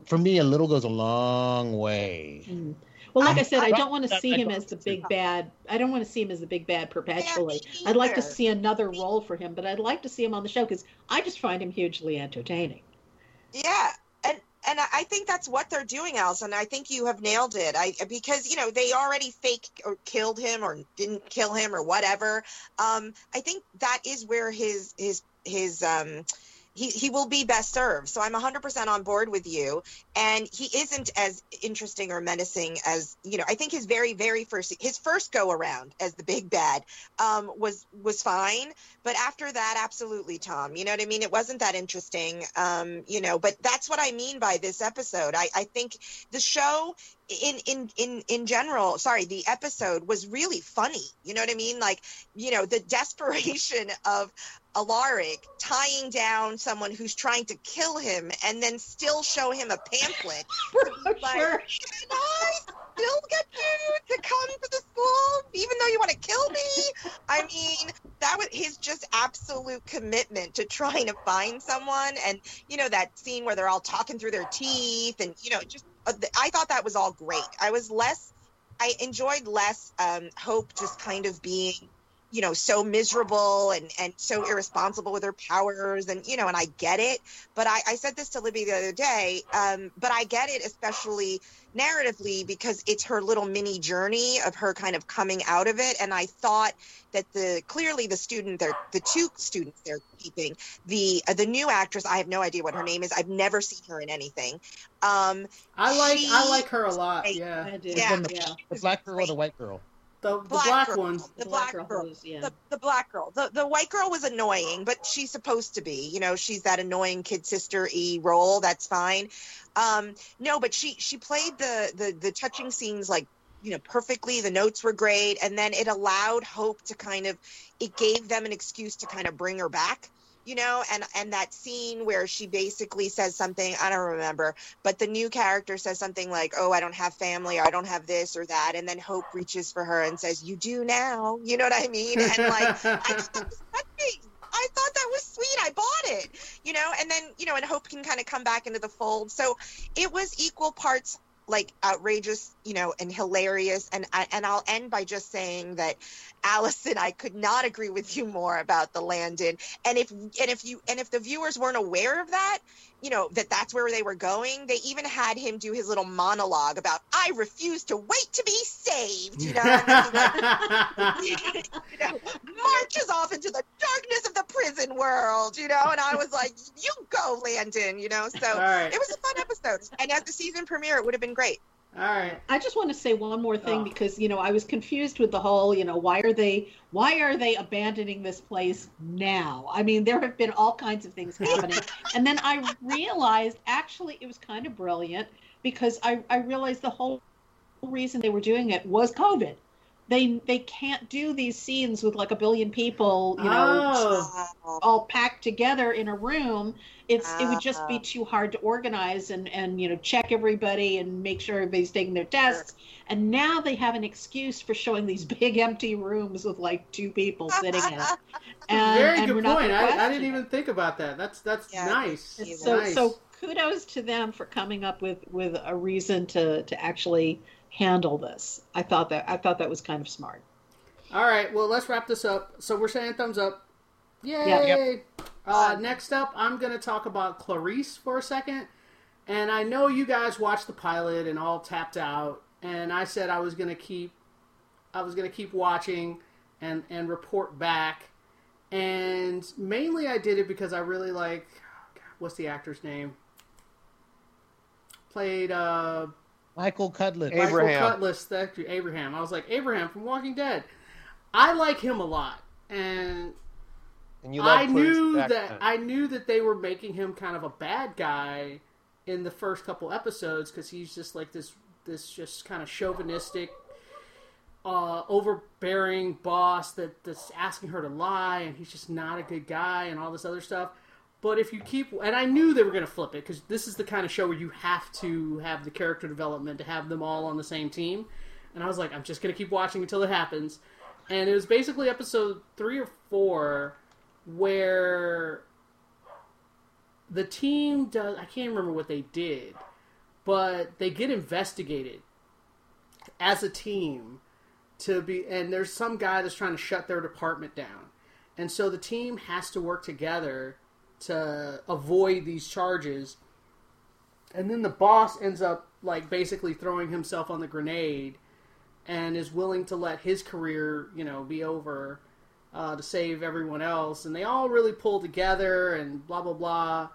For me, a little goes a long way. Mm. Well like i, I- said i I- don't want to see him as the big bad i don't want to see him as the big bad perpetually me i'd like to see another role for him but i'd like to see him on the show because i just find him hugely entertaining Yeah, and and I- I think that's what they're doing, Allison. I think you have nailed it. I because you know they already fake or killed him or didn't kill him or whatever. Um, I think that is where his his his um he, he will be best served. So I'm 100% on board with you. And he isn't as interesting or menacing as, you know, I think his very, very first, his first go around as the big bad um, was, was fine. But after that, absolutely, Tom, you know what I mean? It wasn't that interesting, um, you know, but that's what I mean by this episode. I, I think the show in in in in general sorry the episode was really funny you know what i mean like you know the [LAUGHS] desperation of alaric tying down someone who's trying to kill him and then still show him a pamphlet [LAUGHS] like, Sure. can i still get you to come to the school even though you want to kill me [LAUGHS] i mean that was his just absolute commitment to trying to find someone and you know that scene where they're all talking through their teeth and you know just uh, I thought that was all great. I was less, I enjoyed less um, Hope just kind of being, you know, so miserable and and so irresponsible with her powers, and you know, and I get it. But I, I said this to Libby the other day. Um, but I get it, especially narratively, because it's her little mini journey of her kind of coming out of it. And I thought that the clearly the student they're the two students they're keeping the uh, the new actress I have no idea what her name is I've never seen her in anything um I like She- I like her a lot. Hey, Yeah, I do. Yeah. the, yeah. the black girl or the white girl? The the Black black, girl. one. the black girl was, yeah. the, the black girl. The, the white girl was annoying but she's supposed to be. You know she's that annoying kid sister e role. That's fine. Um no but she she played the the the touching scenes like you know perfectly. The notes were great. And then it allowed hope to kind of it gave them an excuse to kind of bring her back you know and and that scene where she basically says something i don't remember but the new character says something like oh i don't have family or i don't have this or that and then hope reaches for her and says you do now you know what i mean and like I thought that was touching. I thought that was sweet. I bought it, you know, and then, you know, and Hope can kind of come back into the fold. So it was equal parts like outrageous, you know, and hilarious. And I, and I'll end by just saying that Allison, I could not agree with you more about the Landon. And if and if you and if the viewers weren't aware of that, you know, that that's where they were going, they even had him do his little monologue about I refuse to wait to be saved, you know. and then he, like, [LAUGHS] you know, marches off into the darkness of the prison world, you know, and I was like, you go, Landon, you know. So right, it was a fun episode. And as the season premiere, it would have been great. All right. I just want to say one more thing Oh. because you know I was confused with the whole you know why are they why are they abandoning this place now? I mean there have been all kinds of things [LAUGHS] happening, and then I realized actually it was kind of brilliant because I I realized the whole reason they were doing it was COVID. They they can't do these scenes with like a billion people you know Oh. all packed together in a room it's it would just be Ah. too hard to organize and and you know check everybody and make sure everybody's taking their tests and now they have an excuse for showing these [LAUGHS] big empty rooms with like two people sitting in it [LAUGHS] and, Very and good point. I, I didn't even think about that. That's that's Yeah. nice. So nice. so kudos to them for coming up with with a reason to to actually handle this i thought that i thought that was kind of smart All right, well, let's wrap this up. So we're saying thumbs up. Yay! Yeah. Uh, next up, I'm going to talk about Clarice for a second. And I know you guys watched the pilot and all tapped out. And I said I was going to keep, I was going to keep watching and and report back. And mainly, I did it because I really like, what's the actor's name? Played uh, Michael Cudlitz. Abe- Abraham. Michael Cudlitz, thank you, Abraham. I was like Abraham from Walking Dead. I like him a lot, and And you love I knew that then. I knew that they were making him kind of a bad guy in the first couple episodes because he's just like this this just kind of chauvinistic, uh, overbearing boss that that's asking her to lie, and he's just not a good guy, and all this other stuff. But if you keep, and I knew they were going to flip it because this is the kind of show where you have to have the character development to have them all on the same team. And I was like, I'm just going to keep watching until it happens. And it was basically episode three or four where the team does, I can't remember what they did, but they get investigated as a team to be, and there's some guy that's trying to shut their department down. And so the team has to work together to avoid these charges. And then the boss ends up like basically throwing himself on the grenade and is willing to let his career, you know, be over uh, to save everyone else, and they all really pull together and blah blah blah,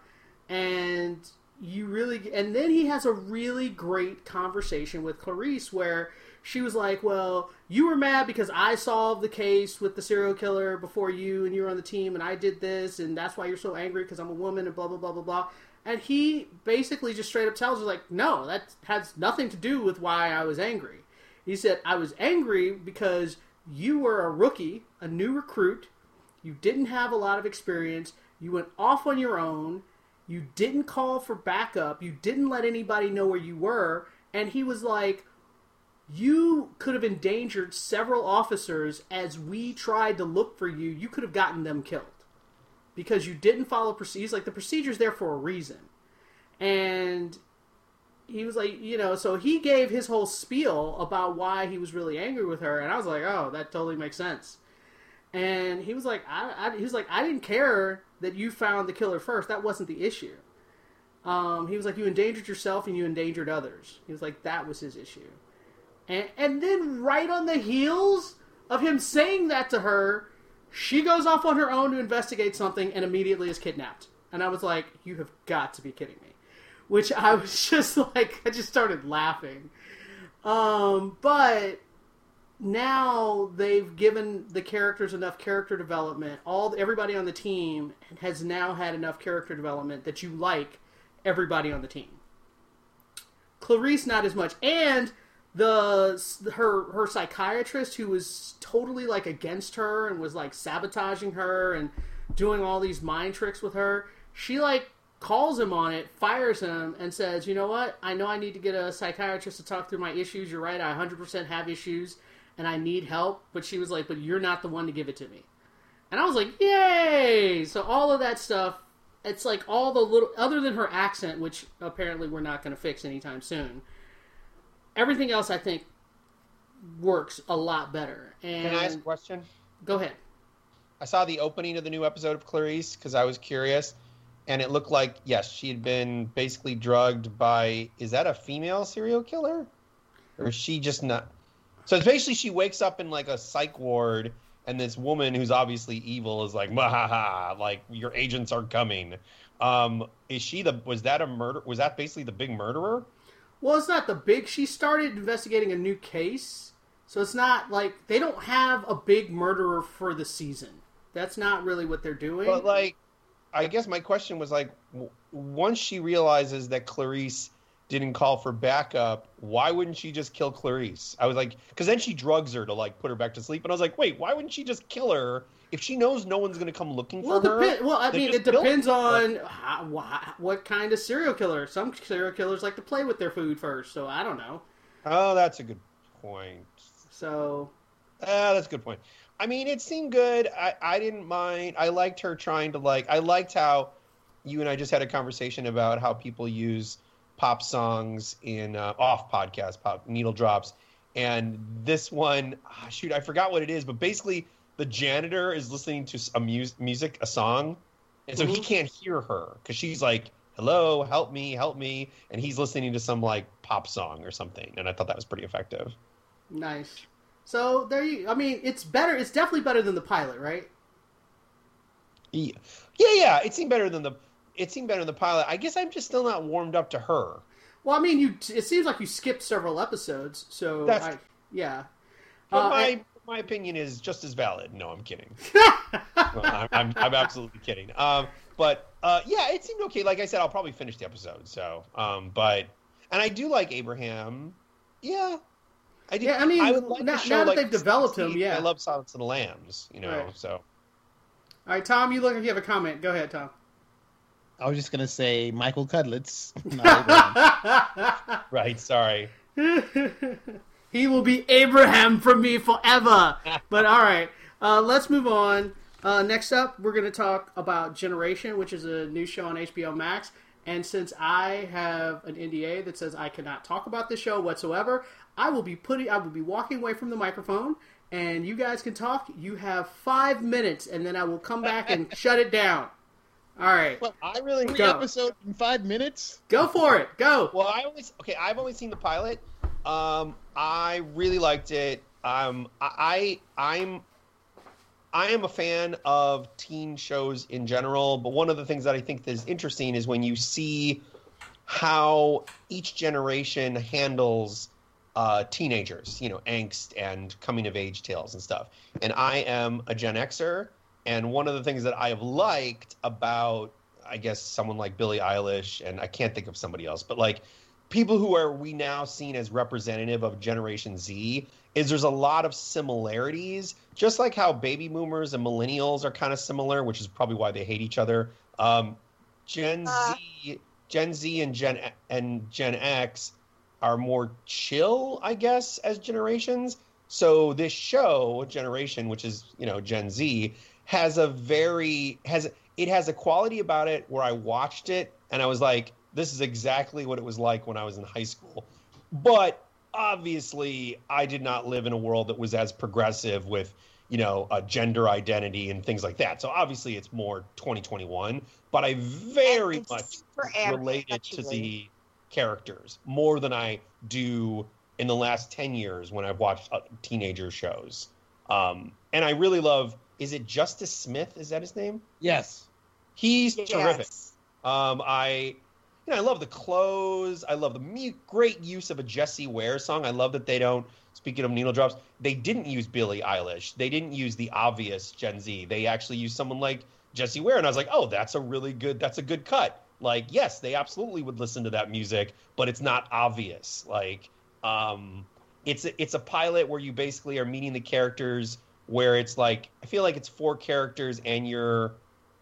and you really and then he has a really great conversation with Clarice where she was like, "Well, you were mad because I solved the case with the serial killer before you, and you were on the team, and I did this, and that's why you're so angry because I'm a woman, and blah blah blah blah blah." And he basically just straight up tells her, like, "No, that has nothing to do with why I was angry." He said, "I was angry because you were a rookie, a new recruit. You didn't have a lot of experience. You went off on your own." You didn't call for backup. You didn't let anybody know where you were. And he was like, You could have endangered several officers as we tried to look for you. You could have gotten them killed because you didn't follow procedures. Like, the procedure's there for a reason. And he was like, you know, so he gave his whole spiel about why he was really angry with her. And I was like, Oh, that totally makes sense. And he was like, I, I, he was like, I didn't care that you found the killer first. That wasn't the issue. Um, he was like, you endangered yourself and you endangered others. He was like, that was his issue. And and then right on the heels of him saying that to her, she goes off on her own to investigate something and immediately is kidnapped. And I was like, you have got to be kidding me. Which I was [LAUGHS] just like, I just started laughing. Um, but now they've given the characters enough character development. All everybody on the team has now had enough character development that you like everybody on the team. Clarice not as much, and the her her psychiatrist who was totally like against her and was like sabotaging her and doing all these mind tricks with her. She like calls him on it, fires him, and says, "You know what? I know I need to get a psychiatrist to talk through my issues. You're right. I 100% have issues." and I need help. But she was like, but you're not the one to give it to me. And I was like, yay! So all of that stuff, it's like all the little, other than her accent, which apparently we're not going to fix anytime soon. Everything else, I think, works a lot better. And Can I ask a question? Go ahead. I saw the opening of the new episode of Clarice because I was curious, and it looked like yes, she had been basically drugged by. Is that a female serial killer, or is she just not? So it's basically she wakes up in like a psych ward, and this woman who's obviously evil is like, "Mahaha!" Like your agents are coming. Um, is she the? Was that a murder? Was that basically the big murderer? Well, it's not the big. She started investigating a new case, so it's not like they don't have a big murderer for the season. That's not really what they're doing. But like, I guess my question was like, once she realizes that Clarice didn't call for backup, why wouldn't she just kill Clarice? I was like, because then she drugs her to like put her back to sleep, and I was like, wait, why wouldn't she just kill her if she knows no one's going to come looking well, for her? well, I mean, it depends on how, wha- what kind of serial killer. Some serial killers like to play with their food first, so I don't know. Oh, that's a good point. So Ah, that's a good point. I mean, it seemed good. I, I didn't mind. I liked her trying to like. I liked how you and I just had a conversation about how people use pop songs in uh, off podcast pop needle drops, and this one, ah, shoot, I forgot what it is, but basically the janitor is listening to a mu- music, a song, and so he Mhm. can't hear her because she's like, "Hello, help me, help me," and he's listening to some like pop song or something, and I thought that was pretty effective. nice. So there you. I mean, it's better. It's definitely better than the pilot, right? Yeah, yeah, yeah. It seemed better than the. It seemed better than the pilot. I guess I'm just still not warmed up to her. Well, I mean, you. It seems like you skipped several episodes, so That's- I, yeah. But Uh, my and- my opinion is just as valid. No, I'm kidding. [LAUGHS] I'm, I'm I'm absolutely kidding. Um, but uh, yeah, it seemed okay. Like I said, I'll probably finish the episode. So, um, but and I do like Abraham. Yeah, I do. Yeah, I mean, would like now- show now that like they've developed him, yeah. I love Silence of the Lambs. You know, Right. so All right, Tom, you look like you have a comment. Go ahead, Tom. I was just gonna say Michael Cudlitz. [LAUGHS] right. Sorry. [LAUGHS] he will be Abraham for me forever. [LAUGHS] But all right, uh, let's move on. Uh, next up, we're going to talk about Generation, which is a new show on HBO Max. And since I have an NDA that says I cannot talk about this show whatsoever, I will be putting, I will be walking away from the microphone, and you guys can talk. You have five minutes, and then I will come back and [LAUGHS] shut it down. All right, well, I really three Go. episodes in five minutes. go for it. Go. Well, I always okay. I've only seen the pilot. Um, I really liked it. Um, I, I I'm I am a fan of teen shows in general, but one of the things that I think is interesting is when you see how each generation handles uh, teenagers, you know, angst and coming of age tales and stuff. And I am a Gen Xer, and one of the things that I have liked about, I guess, someone like Billie Eilish, and I can't think of somebody else, but like people who are we now seen as representative of Generation Z is there's a lot of similarities, just like how baby boomers and millennials are kind of similar, which is probably why they hate each other. Um, Gen Uh. Z, Gen Z, and Gen and Gen X are more chill, I guess, as generations. So this show, Generation, which is you know Gen Z, has a very has it has a quality about it where I watched it and I was like, this is exactly what it was like when I was in high school. But obviously, I did not live in a world that was as progressive with you know a gender identity and things like that. So obviously, it's more 2021. But I very much related to the characters more than I do in the last 10 years when I've watched uh, teenager shows. Um, and I really love, is it Justice Smith? Is that his name? Yes. He's Yes. terrific. Um, I, you know, I love the clothes. I love the mu- great use of a Jessie Ware song. I love that they don't. Speaking of needle drops, they didn't use Billie Eilish. They didn't use the obvious Gen Z. They actually used someone like Jessie Ware, and I was like, oh, that's a really good. That's a good cut. Like, yes, they absolutely would listen to that music, but it's not obvious. Like, um, it's a, it's a pilot where you basically are meeting the characters. Where it's like, I feel like it's four characters, and you're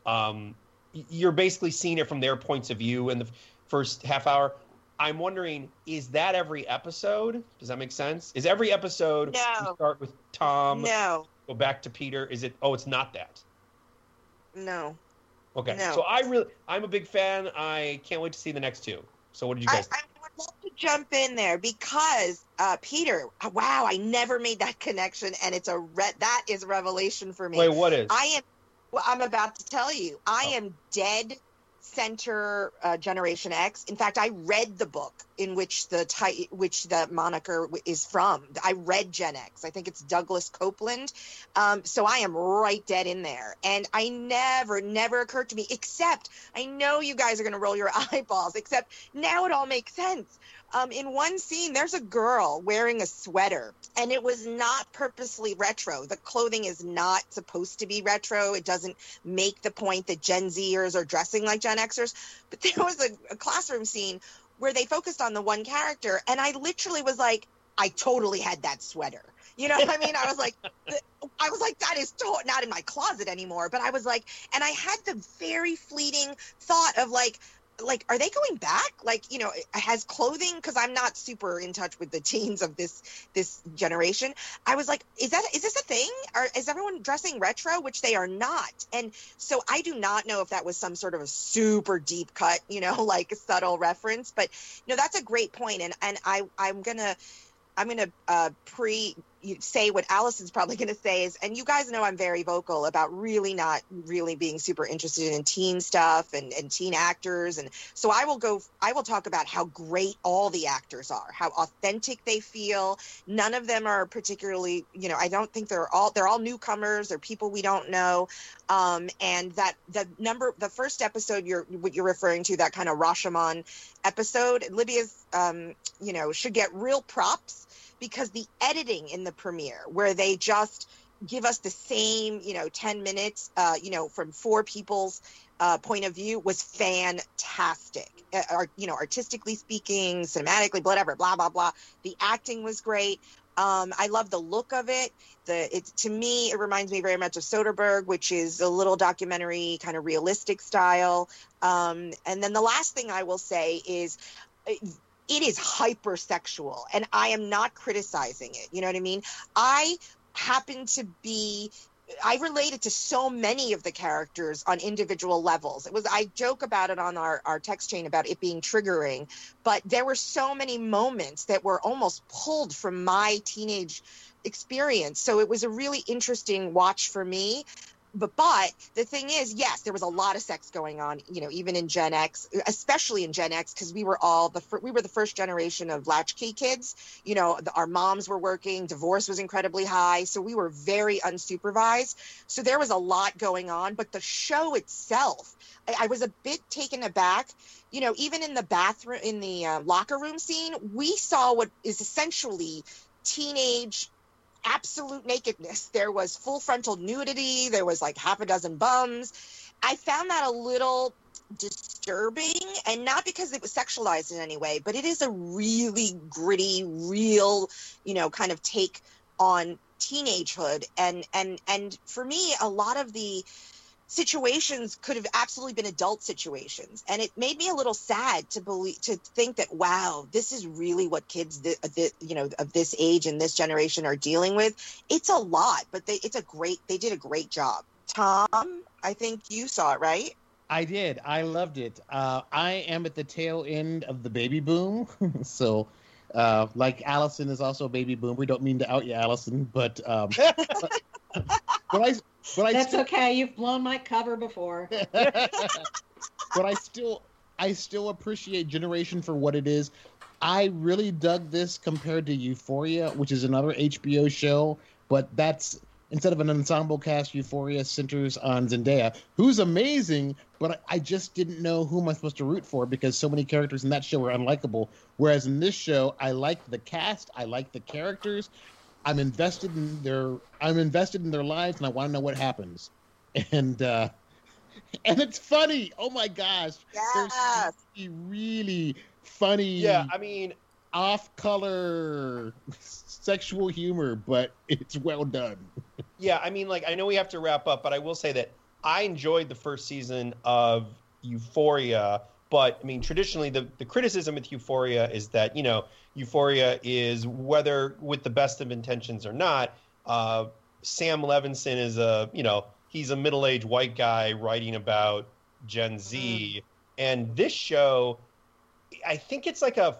um, you're basically seeing it from their points of view in the first half hour. I'm wondering, is that every episode? Does that make sense? Is every episode No. start with Tom, no, go back to Peter? Is it? Oh, it's not that. no. Okay. No. So I really, I'm a big fan. I can't wait to see the next two. So what did you I, guys? I would love to jump in there because uh, Peter. Wow, I never made that [LAUGHS] connection, and it's a re- that is a revelation for me. Wait, what is? I am. Well, I'm about to tell you. I Oh. am dead center uh, Generation X. In fact, I read the book in which the ti- which the moniker is from. I read Gen X. I think it's Douglas Coupland. Um, so I am right dead in there. And I never, never occurred to me. Except I know you guys are going to roll your [LAUGHS] eyeballs. Except now it all makes sense. Um, in one scene, there's a girl wearing a sweater, and it was not purposely retro. The clothing is not supposed to be retro. It doesn't make the point that Gen Zers are dressing like Gen Xers. But [LAUGHS] there was a, a classroom scene where they focused on the one character, and I literally was like, I totally had that sweater. You know what I mean? I was like, [LAUGHS] I was like, that is to- not in my closet anymore. But I was like, and I had the very fleeting thought of like, like are they going back? Like you know has clothing because i'm not super in touch with the teens of this this generation. I was like is that is this a thing? Or is everyone dressing retro? Which they are not. And so i do not know if that was some sort of a super deep cut you know [LAUGHS] like subtle reference but no that's a great point. And and i i'm gonna i'm gonna uh pre say what Allison's probably going to say is, and you guys know I'm very vocal about really not really being super interested in teen stuff and, and teen actors. And so I will go, I will talk about how great all the actors are, how authentic they feel. None of them are particularly, you know, I don't think they're all, they're all newcomers. They're people we don't know. Um, and that the number, the first episode you're, what you're referring to, that kind of Rashomon episode, Libya's, um, you know, should get real props because the editing in the premiere where they just give us the same you know 10 minutes uh, you know from four people's uh, point of view was fantastic uh, you know artistically speaking cinematically whatever blah blah blah the acting was great um, I love the look of it. The it to me it reminds me very much of Soderbergh, which is a little documentary kind of realistic style. Um, and then the last thing I will say is uh, it is hypersexual and i am not criticizing it you know what i mean? I happen to be i related to so many of the characters on individual levels. It was i joke about it on our, our text chain about it being triggering but there were so many moments that were almost pulled from my teenage experience. So it was a really interesting watch for me but but the thing is, yes, there was a lot of sex going on. You know, even in Gen X, especially in Gen X, because we were all the fir- we were the first generation of latchkey kids. You know, the, our moms were working, divorce was incredibly high, so we were very unsupervised. So there was a lot going on. But the show itself, I, I was a bit taken aback. You know, even in the bathroom, in the uh, locker room scene, we saw what is essentially teenage absolute nakedness. There was full frontal nudity. There was like half a dozen bums. I found that a little disturbing and not because it was sexualized in any way, but it is a really gritty, real, you know, kind of take on teenagehood and and and for me a lot of the situations could have absolutely been adult situations and it made me a little sad to believe to think that wow this is really what kids th- th- you know of this age and this generation are dealing with it's a lot but they it's a great they did a great job tom i think you saw it right I did. I loved it. Uh, I am at the tail end of the baby boom, [LAUGHS] so uh, like Allison is also a baby boom. We don't mean to out you, Allison, but um, [LAUGHS] but I but I That's still, okay. You've blown my cover before. [LAUGHS] but I still I still appreciate Generation for what it is. I really dug this compared to Euphoria, which is another HBO show, but that's instead of an ensemble cast, Euphoria centers on Zendaya, who's amazing, but I just didn't know who am I supposed to root for because so many characters in that show were unlikable. Whereas in this show, I like the cast, I like the characters, I'm invested in their I'm invested in their lives, and I want to know what happens. And uh, and it's funny. Oh my gosh, there's yes really, really funny, Yeah, I mean, off-color sexual humor, but it's well done. Yeah, I mean, like I know we have to wrap up, but I will say that I enjoyed the first season of Euphoria. But I mean, traditionally, the the criticism with Euphoria is that you know Euphoria is whether with the best of intentions or not. Uh, Sam Levinson is a you know he's a middle aged white guy writing about Gen Z, and this show, I think it's like a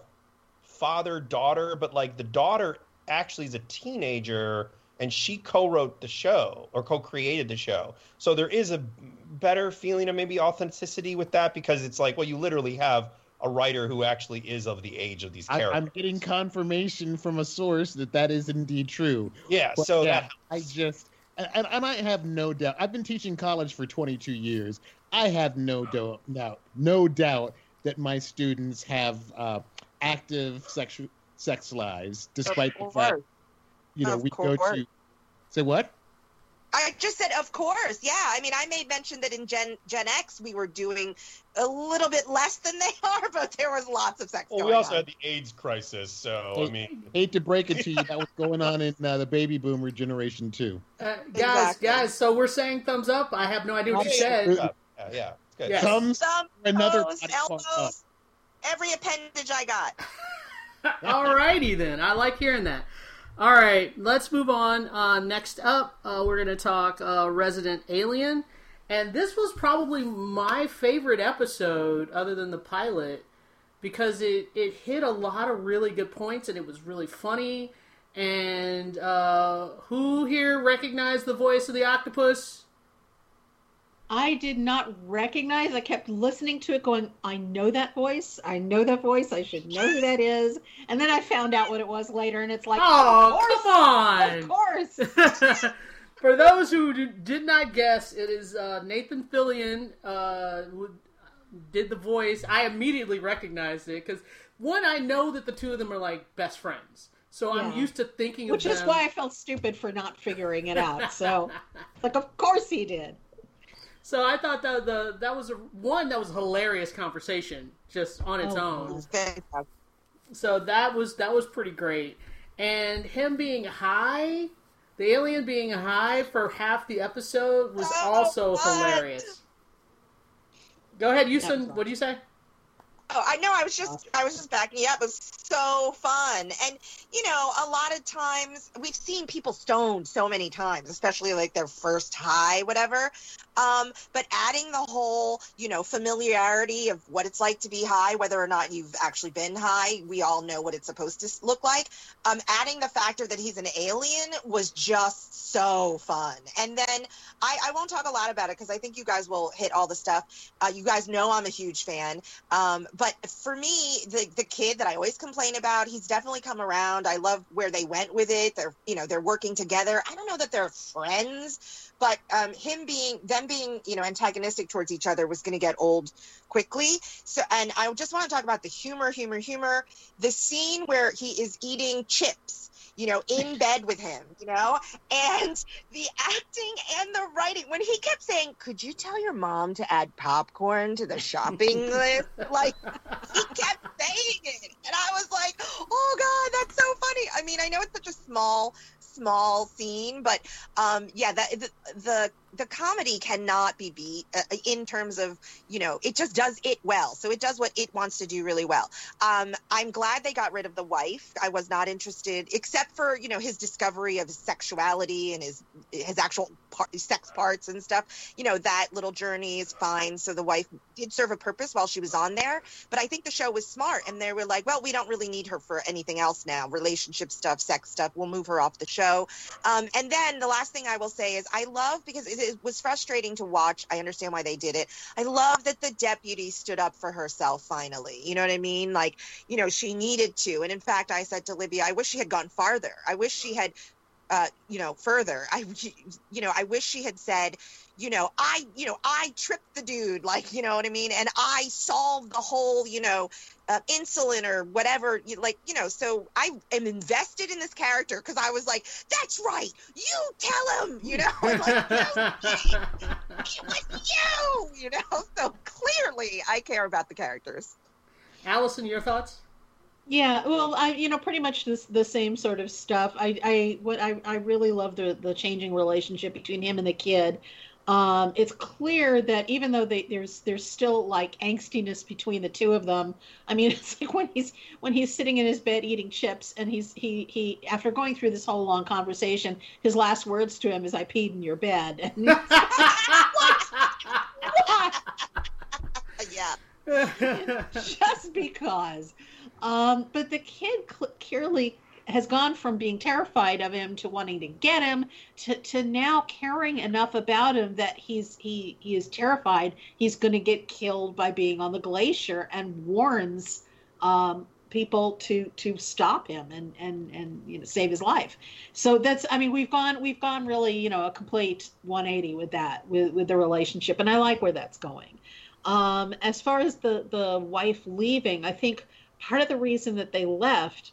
father daughter, but like the daughter actually is a teenager and she co-wrote the show or co-created the show. So there is a better feeling of maybe authenticity with that because it's like, well, you literally have a writer who actually is of the age of these characters. I'm getting confirmation from a source that that is indeed true. yeah, But so yeah, that I just and, and and I have no doubt. I've been teaching college for 22 years. I have no doubt, no, no doubt that my students have uh, active sexual sex lives, despite the fact course. you know Of we go course. to say what? I just said, of course, yeah. I mean, I may mention that in Gen Gen X we were doing a little bit less than they [LAUGHS] are, but there was lots of sex well, going we also on. had the AIDS crisis, so Hey, I mean, Hate to break it to you, [LAUGHS] that was going on in uh, the baby boomer generation too. Uh, guys, Exactly. guys. So we're saying thumbs up. I have no idea what you said. yeah, yeah, yeah, it's good. Yes. Thumbs Some for another toes, up. elbows, every appendage I got. [LAUGHS] Alrighty then. I like hearing that. All right, let's move on. Uh, next up, uh, we're going to talk uh, Resident Alien. And this was probably my favorite episode, other than the pilot, because it, it hit a lot of really good points and it was really funny. And uh, who here recognized the voice of the octopus? I did not recognize. I kept listening to it, going, "I know that voice. I know that voice. I should know who that is." And then I found out what it was later, and it's like, Oh, of course, come of course. For those who did not guess, it is uh, Nathan Fillion uh, who did the voice. I immediately recognized it because one, I know that the two of them are like best friends, so I'm used to thinking Which of is them. why I felt stupid for not figuring it out. So, [LAUGHS] like, of course he did. So I thought that the that was a one that was a hilarious conversation just on its Oh, own. Fantastic. So that was that was pretty great, and him being high, the alien being high for half the episode was Oh, also what? hilarious. Go ahead, Houston. What do you say? Oh, I know. I was just, I was just backing you up. It was so fun, and you know, a lot of times we've seen people stoned so many times, especially like their first high, whatever. Um, but adding the whole, you know, familiarity of what it's like to be high, whether or not you've actually been high, we all know what it's supposed to look like. Um, adding the factor that he's an alien was just so fun. And then I, I won't talk a lot about it because I think you guys will hit all the stuff. Uh, you guys know I'm a huge fan. Um, but for me, the the kid that I always complain about, he's definitely come around. I love where they went with it. They're you know they're working together. I don't know that they're friends, but um, him being them being you know antagonistic towards each other was going to get old quickly. So and I just want to talk about the humor, humor, humor. The scene where he is eating chips. You know, in [LAUGHS] bed with him, you know, and the acting and the writing. When he kept saying, Could you tell your mom to add popcorn to the shopping [LAUGHS] list? Like, he kept saying it and i was like oh god that's so funny i mean i know it's such a small small scene but um yeah that the the, the comedy cannot be beat uh, in terms of you know it just does it well so it does what it wants to do really well um i'm glad they got rid of the wife i was not interested except for you know his discovery of sexuality and his his actual par- sex parts and stuff you know that little journey is fine so the wife did serve a purpose while she was on there but I think the show was smart, and they were like, "Well, we don't really need her for anything else now. Relationship stuff, sex stuff. We'll move her off the show." Um, and then the last thing I will say is, I love because it was frustrating to watch. I understand why they did it. I love that the deputy stood up for herself finally. You know what I mean? Like, you know, she needed to. And in fact, I said to Libby, I wish she had gone farther. I wish she had uh, you know, further. I, you know, I wish she had said, you know, I, you know, I tripped the dude, like, you know what I mean, and I solved the whole, you know, uh, insulin or whatever, like, you know. So I am invested in this character because I was like, that's right, you tell him, you know, I'm [LAUGHS] like, no, it was you, you know. [LAUGHS] So clearly, I care about the characters. Allison, your thoughts? Yeah, well, I you know pretty much this the same sort of stuff. I I what I I really love the the changing relationship between him and the kid. Um, it's clear that even though they, there's there's still like angstiness between the two of them. I mean, [LAUGHS] it's like when he's when he's sitting in his bed eating chips, and he's he he after going through this whole long conversation, his last words to him is "I peed in your bed." [LAUGHS] And [LAUGHS] yeah. just because. Um, but the kid clearly has gone from being terrified of him to wanting to get him to, to now caring enough about him that he's he he is terrified he's going to get killed by being on the glacier and warns um, people to to stop him and and and you know save his life. So that's i mean we've gone we've gone really you know a complete 180 with that with with the relationship and i like where that's going. Um, as far as the the wife leaving i think part of the reason that they left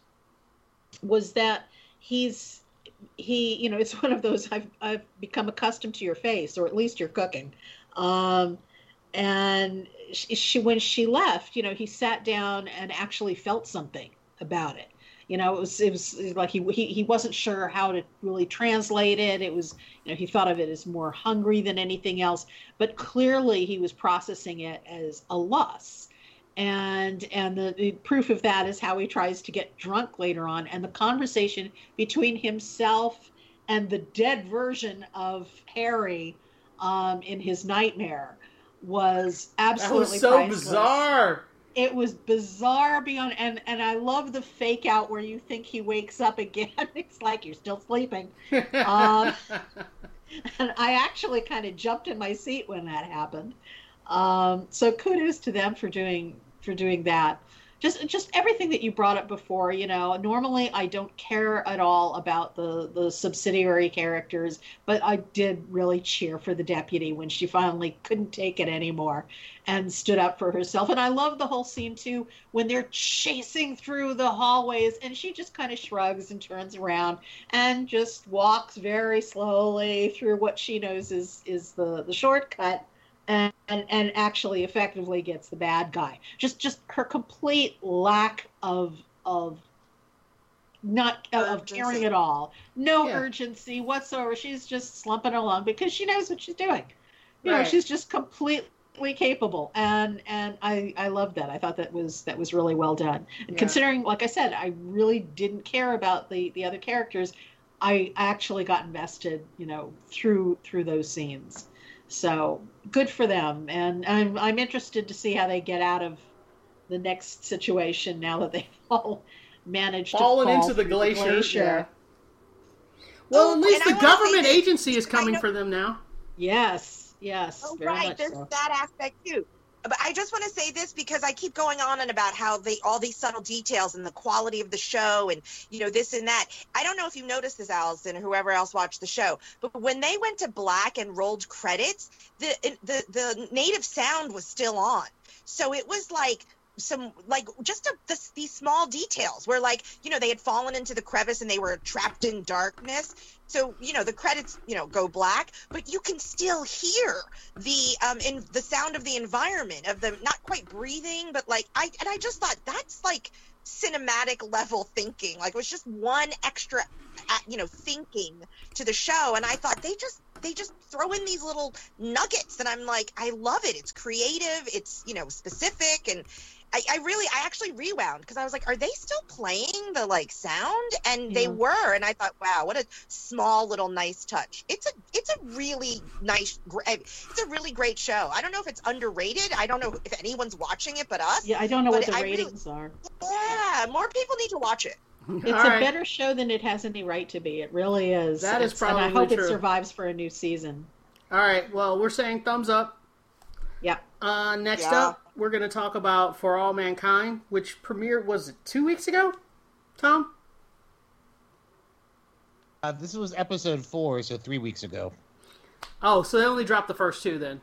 was that he's he you know it's one of those i've i've become accustomed to your face or at least your cooking. Um and she, she when she left you know he sat down and actually felt something about it. You know it was it was, it was like he, he he wasn't sure how to really translate it. It was you know he thought of it as more hungry than anything else but clearly he was processing it as a loss and and the, the, proof of that is how he tries to get drunk later on. And the conversation between himself and the dead version of harry um, in his nightmare was absolutely that was so priceless. bizarre. It was bizarre beyond and and i love the fake out where you think he wakes up again. [LAUGHS] It's like you're still sleeping. Um, [LAUGHS] and i actually kind of jumped in my seat when that happened. Um, so kudos to them for doing for doing that. Just just everything that you brought up before, you know. Normally I don't care at all about the the subsidiary characters, but I did really cheer for the deputy when she finally couldn't take it anymore and stood up for herself. And I love the whole scene too when they're chasing through the hallways and she just kind of shrugs and turns around and just walks very slowly through what she knows is is the the shortcut and, and and actually effectively gets the bad guy. Just just her complete lack of of not of caring at all. No Yeah. urgency whatsoever. She's just slumping along because she knows what she's doing. You know, she's just completely capable and and I I love that. I thought that was that was really well done. And Yeah. considering like I said, I really didn't care about the the other characters. I actually got invested, you know, through through those scenes. So good for them, and I'm I'm interested to see how they get out of the next situation now that they've [LAUGHS] all managed Fallen to fall into the through glacier, yeah. Well, Oh, at least and I the government agency is coming know- for them now. Yes, yes, Oh, very right. much There's so. that aspect too. But I just want to say this because I keep going on and about how they all these subtle details and the quality of the show and you know this and that. I don't know if you noticed this, Allison, or whoever else watched the show, but when they went to black and rolled credits, the the the native sound was still on. So it was like some like just a, this, these small details where like you know they had fallen into the crevice and they were trapped in darkness. So you know the credits you know go black but you can still hear the um in the sound of the environment of them not quite breathing but like i and i just thought that's like cinematic level thinking. Like it was just one extra uh, you know thinking to the show. And i thought they just they just throw in these little nuggets and i'm like i love it. It's creative. It's you know specific and I, I really, I actually rewound because I was like, are they still playing the like sound? And they were, and I thought, wow, what a small little nice touch. It's a, it's a really nice, eh, it's a really great show. I don't know if it's underrated. I don't know if anyone's watching it but us. Yeah, I don't know what the I really- ratings are. Yeah, more people need to watch it. [LAUGHS] It's All a right. better show than it has any right to be. It really is. That is It's- and I hope true. it survives for a new season. All right. Well, we're saying thumbs up. Yeah. Uh, next Yeah. up, we're going to talk about For All Mankind, which premiered was it two weeks ago? Tom. Uh, this was episode four, so three weeks ago. Oh, so they only dropped the first two then.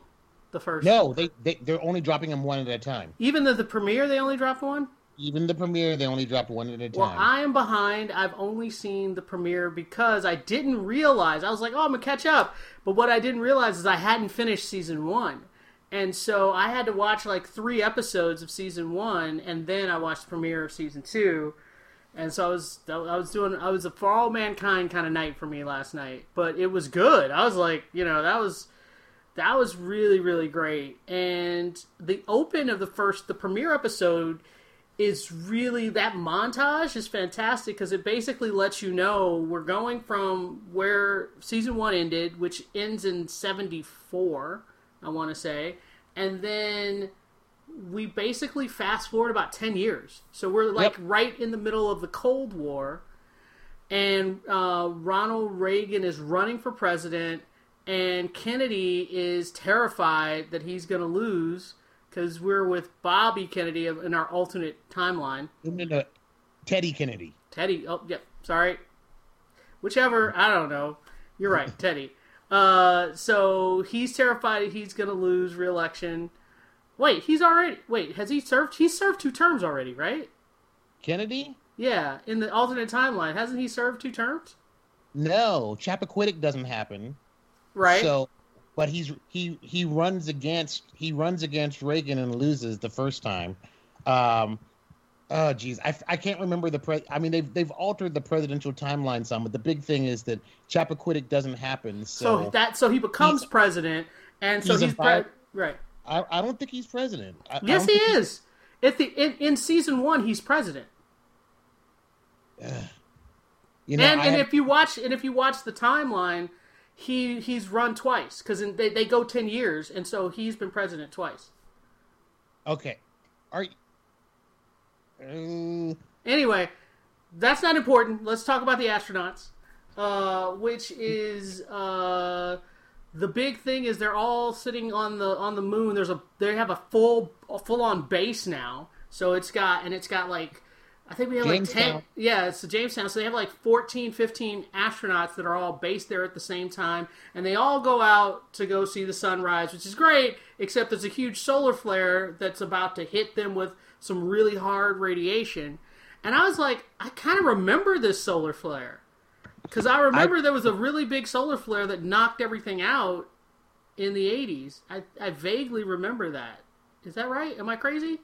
The first. No, they, they they're only dropping them one at a time. Even the the premiere, they only dropped one. Even the premiere, they only dropped one at a time. Well, I am behind. I've only seen the premiere because I didn't realize. I was like, oh, I'm going to catch up. But what I didn't realize is I hadn't finished season one. And so I had to watch like three episodes of season one, and then I watched the premiere of season two. And so I was, I was doing, I was a for all mankind kind of night for me last night. But it was good. I was like, you know, that was, that was really, really great. And the open of the first, the premiere episode is really that montage is fantastic because it basically lets you know we're going from where season one ended, which ends in 74, I want to say, and then we basically fast forward about 10 years. So we're like Yep. right in the middle of the Cold War, and uh, Ronald Reagan is running for president, and Kennedy is terrified that he's going to lose because we're with Bobby Kennedy in our alternate timeline. No, no. Teddy Kennedy. Teddy. Oh, yep. Sorry. Whichever. I don't know. You're right, Teddy. Uh, so he's terrified he's going to lose re-election. Wait, he's already. Wait, has he served? He's served two terms already, right? Kennedy? Yeah, in the alternate timeline, hasn't he served two terms? No, Chappaquiddick doesn't happen. Right. So, but he's he he runs against he runs against Reagan and loses the first time. Um, oh geez, I, I can't remember the pre. I mean they've they've altered the presidential timeline some, but the big thing is that Chappaquiddick doesn't happen. So, so that so he becomes president, and so he's he's, pre- right. I, I don't think he's president. I, I Yes, don't he is. At the in, in season one, he's president. [SIGHS] You know, and I and have- if you watch and if you watch the timeline, he he's run twice because they they go ten years, and so he's been president twice. okay, are you? Anyway, that's not important. Let's talk about the astronauts, uh, which is uh, the big thing is they're all sitting on the on the moon. There's a they have a full a full on base now, so it's got and it's got like. I think we have like 10. Yeah, it's the Jamestown. So they have like 14, 15 astronauts that are all based there at the same time. And they all go out to go see the sunrise, which is great, except there's a huge solar flare that's about to hit them with some really hard radiation. And I was like, I kind of remember this solar flare. Because I remember there was a really big solar flare that knocked everything out in the 80s. I, I vaguely remember that. Is that right? Am I crazy?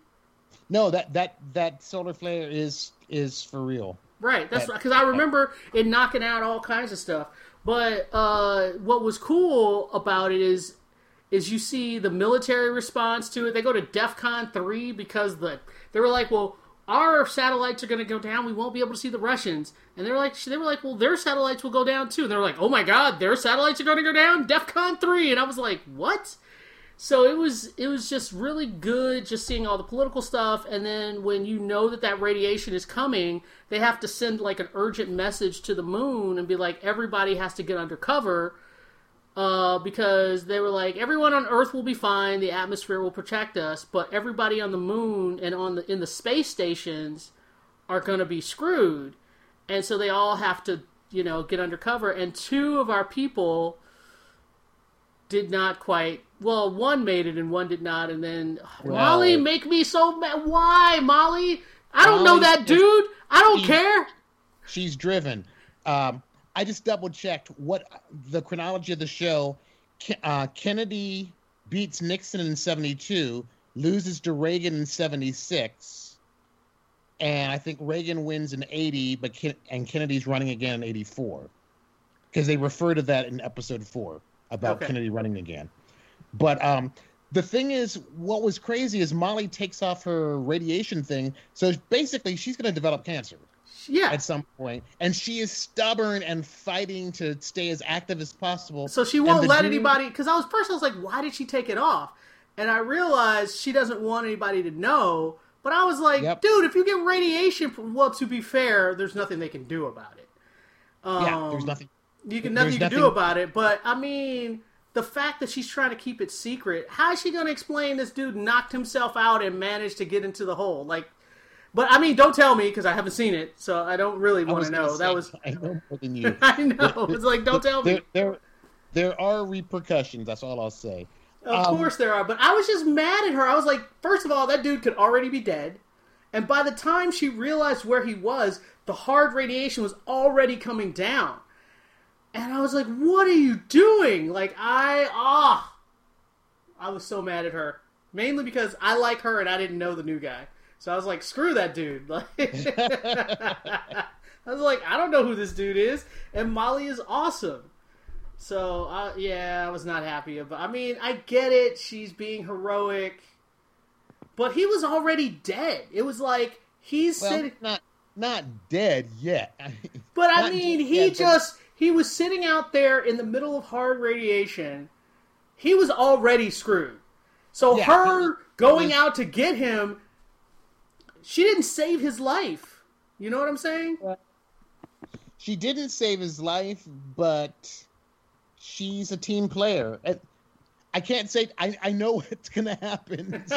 no, that that that solar flare is is for real. Right. That's That- because I remember it knocking out all kinds of stuff. But uh, what was cool about it is is you see the military response to it. They go to DEF CON three because the they were like, well, our satellites are going to go down. We won't be able to see the Russians." And they're like, they were like, "Well, their satellites will go down too." And they're like, "Oh my God, their satellites are going to go down." DefCon three, and I was like, "What?" So it was it was just really good just seeing all the political stuff and then when you know that that radiation is coming, they have to send like an urgent message to the moon and be like everybody has to get under cover uh, because they were like everyone on earth will be fine, the atmosphere will protect us, but everybody on the moon and on the in the space stations are going to be screwed. And so they all have to, you know, get under cover and two of our people did not quite well one made it and one did not. And then Well- molly make me so mad why molly? I don't know that dude. I don't care. She's driven. Um, I just double checked what the chronology of the show. Uh, Kennedy beats Nixon in 72, loses to Reagan in 76, and I think Reagan wins in 80, but Ken- and Kennedy's running again in 84. Because they refer to that in episode four about Okay. Kennedy running again. But um, the thing is, what was crazy is Molly takes off her radiation thing, so basically she's going to develop cancer yeah at some point, and she is stubborn and fighting to stay as active as possible. so she won't let dude- anybody because i was first i was like why did she take it off and i realized she doesn't want anybody to know but i was like Yep. dude if you get radiation from, well to be fair there's nothing they can do about it um, Yeah, there's nothing. You can There's nothing you can do about it, but I mean, the fact that she's trying to keep it secret, how is she going to explain this dude knocked himself out and managed to get into the hole? Like, but I mean, don't tell me because I haven't seen it, so I don't really want to know. say, That was, [LAUGHS] I know more than you. [LAUGHS] I know. It's like, don't tell there, me. there, there are repercussions. That's all I'll say. Of um, course there are, but I was just mad at her. I was like, first of all, that dude could already be dead, and by the time she realized where he was, the hard radiation was already coming down. And I was like, "What are you doing?" Like I ah, I was so mad at her. Mainly because I like her and I didn't know the new guy, so I was like, "Screw that dude!" [LAUGHS] Like, [LAUGHS] I was like, "I don't know who this dude is," and Molly is awesome. So uh, yeah, I was not happy about. I mean, I get it; she's being heroic, but he was already dead. It was like he's Well, sitting. not not dead yet. [LAUGHS] But I mean, he yet, but- just he was sitting out there in the middle of hard radiation. He was already screwed. So Yeah, her going was- out to get him, she didn't save his life. You know what I'm saying? she didn't save his life, but she's a team player. I can't say I, I know [LAUGHS] what's gonna happen. [LAUGHS] so-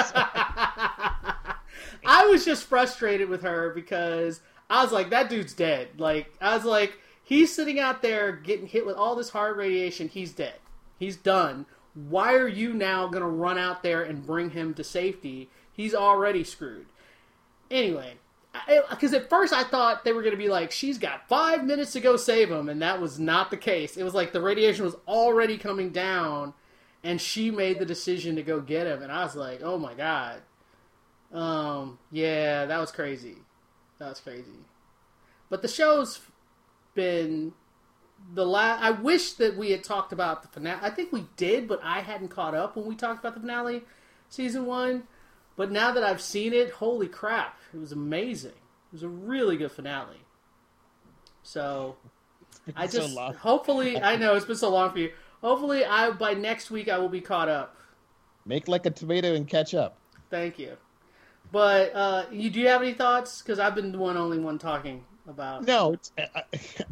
I was just frustrated with her because I was like, that dude's dead. Like, I was like, he's sitting out there getting hit with all this hard radiation. He's dead. He's done. Why are you now going to run out there and bring him to safety? He's already screwed. Anyway, because at first I thought they were going to be like, she's got five minutes to go save him, and that was not the case. It was like the radiation was already coming down, and she made the decision to go get him, and I was like, oh my god. Um, yeah, that was crazy. That was crazy. But the show's been the last. I wish that we had talked about the finale. I think we did, but I hadn't caught up when we talked about the finale, season one. But now that I've seen it, holy crap! It was amazing. It was a really good finale. So I just long. hopefully I [LAUGHS] know it's been so long for you. Hopefully, I by next week I will be caught up. Make like a tomato and catch up. Thank you. But uh, you do you have any thoughts? Because I've been the one only one talking about. No, it's, I,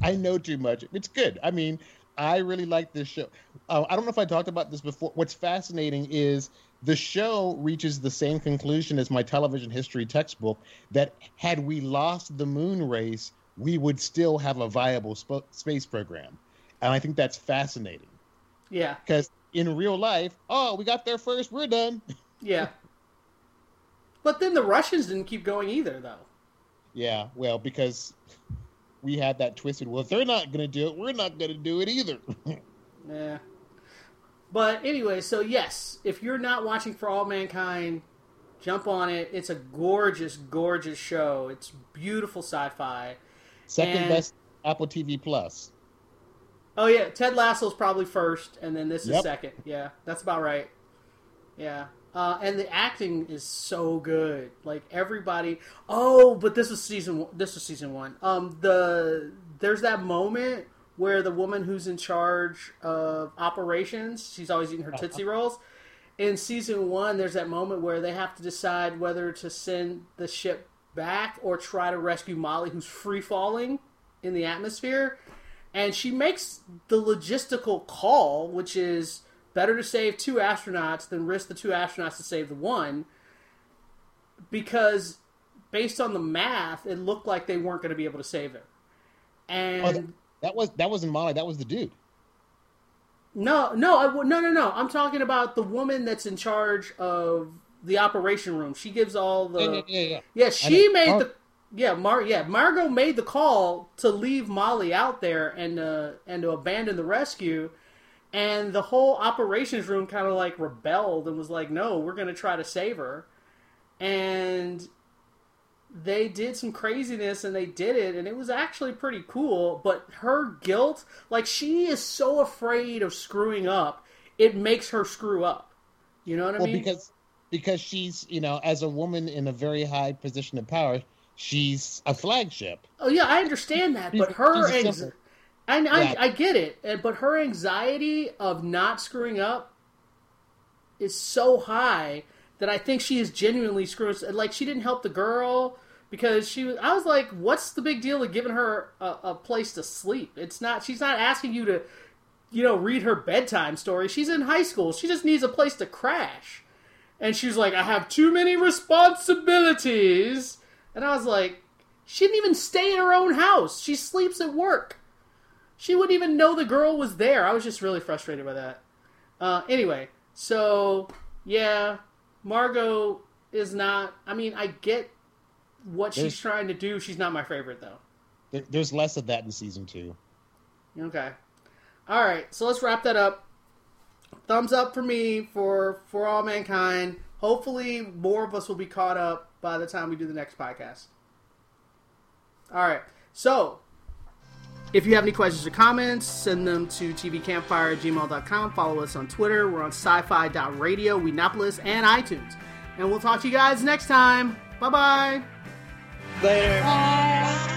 [LAUGHS] I know too much. It's good. I mean, I really like this show. Uh, I don't know if I talked about this before. What's fascinating is the show reaches the same conclusion as my television history textbook that had we lost the moon race, we would still have a viable sp- space program. And I think that's fascinating Yeah, because in real life, oh, we got there first, we're done. [LAUGHS] yeah. But then the Russians didn't keep going either, though. Yeah, well, because we had that twisted. Well, if they're not going to do it, we're not going to do it either. [LAUGHS] Yeah. But anyway, so yes, if you're not watching For All Mankind, jump on it. It's a gorgeous, gorgeous show. It's beautiful sci-fi. Second And- best Apple TV Plus. Oh yeah, Ted Lasso's probably first, and then this is second. Yeah, that's about right. Yeah, Uh, and the acting is so good. Like everybody. Oh, but this is season. one- This is season one. Um, the there's that moment where the woman who's in charge of operations, she's always eating her tootsie uh-huh. rolls. In season one, there's that moment where they have to decide whether to send the ship back or try to rescue Molly, who's free falling in the atmosphere. And she makes the logistical call, which is better to save two astronauts than risk the two astronauts to save the one. Because based on the math, it looked like they weren't going to be able to save her. And that, was that wasn't Molly. That was the dude. no, no, I, no, no, no. I'm talking about the woman that's in charge of the operation room. She gives all the yeah, yeah, yeah, yeah. She made Mar- the yeah, Mar yeah, Margo made the call to leave Molly out there and uh, and to abandon the rescue. And the whole operations room kind of like rebelled and was like, "No, we're going to try to save her." And they did some craziness and they did it and it was actually pretty cool, but her guilt, like she is so afraid of screwing up, it makes her screw up. You know what I mean? because because she's you know as a woman in a very high position of power, she's a flagship. Oh yeah, I understand that, but her she's a anx- simple- and I, Yeah. I get it, but her anxiety of not screwing up is so high that I think she is genuinely screwing. Like she didn't help the girl because she was. I was like, what's the big deal of giving her a, a place to sleep? It's not. She's not asking you to, you know, read her bedtime story. She's in high school. She just needs a place to crash. And she's like, I have too many responsibilities. And I was like, she didn't even stay in her own house. She sleeps at work. She wouldn't even know the girl was there. I was just really frustrated by that. Uh, anyway, so yeah, Margo is not. I mean, I get what she's trying to do. She's not my favorite though. There, there's less of that in season two. Okay. All right. So let's wrap that up. Thumbs up for me for for all mankind. Hopefully, more of us will be caught up by the time we do the next podcast. All right. So, if you have any questions or comments, send them to tvcampfire at gmail.com. Follow us on Twitter. We're on sci-fi.radio, Whedonopolis, and iTunes. And we'll talk to you guys next time. Bye-bye there. Bye.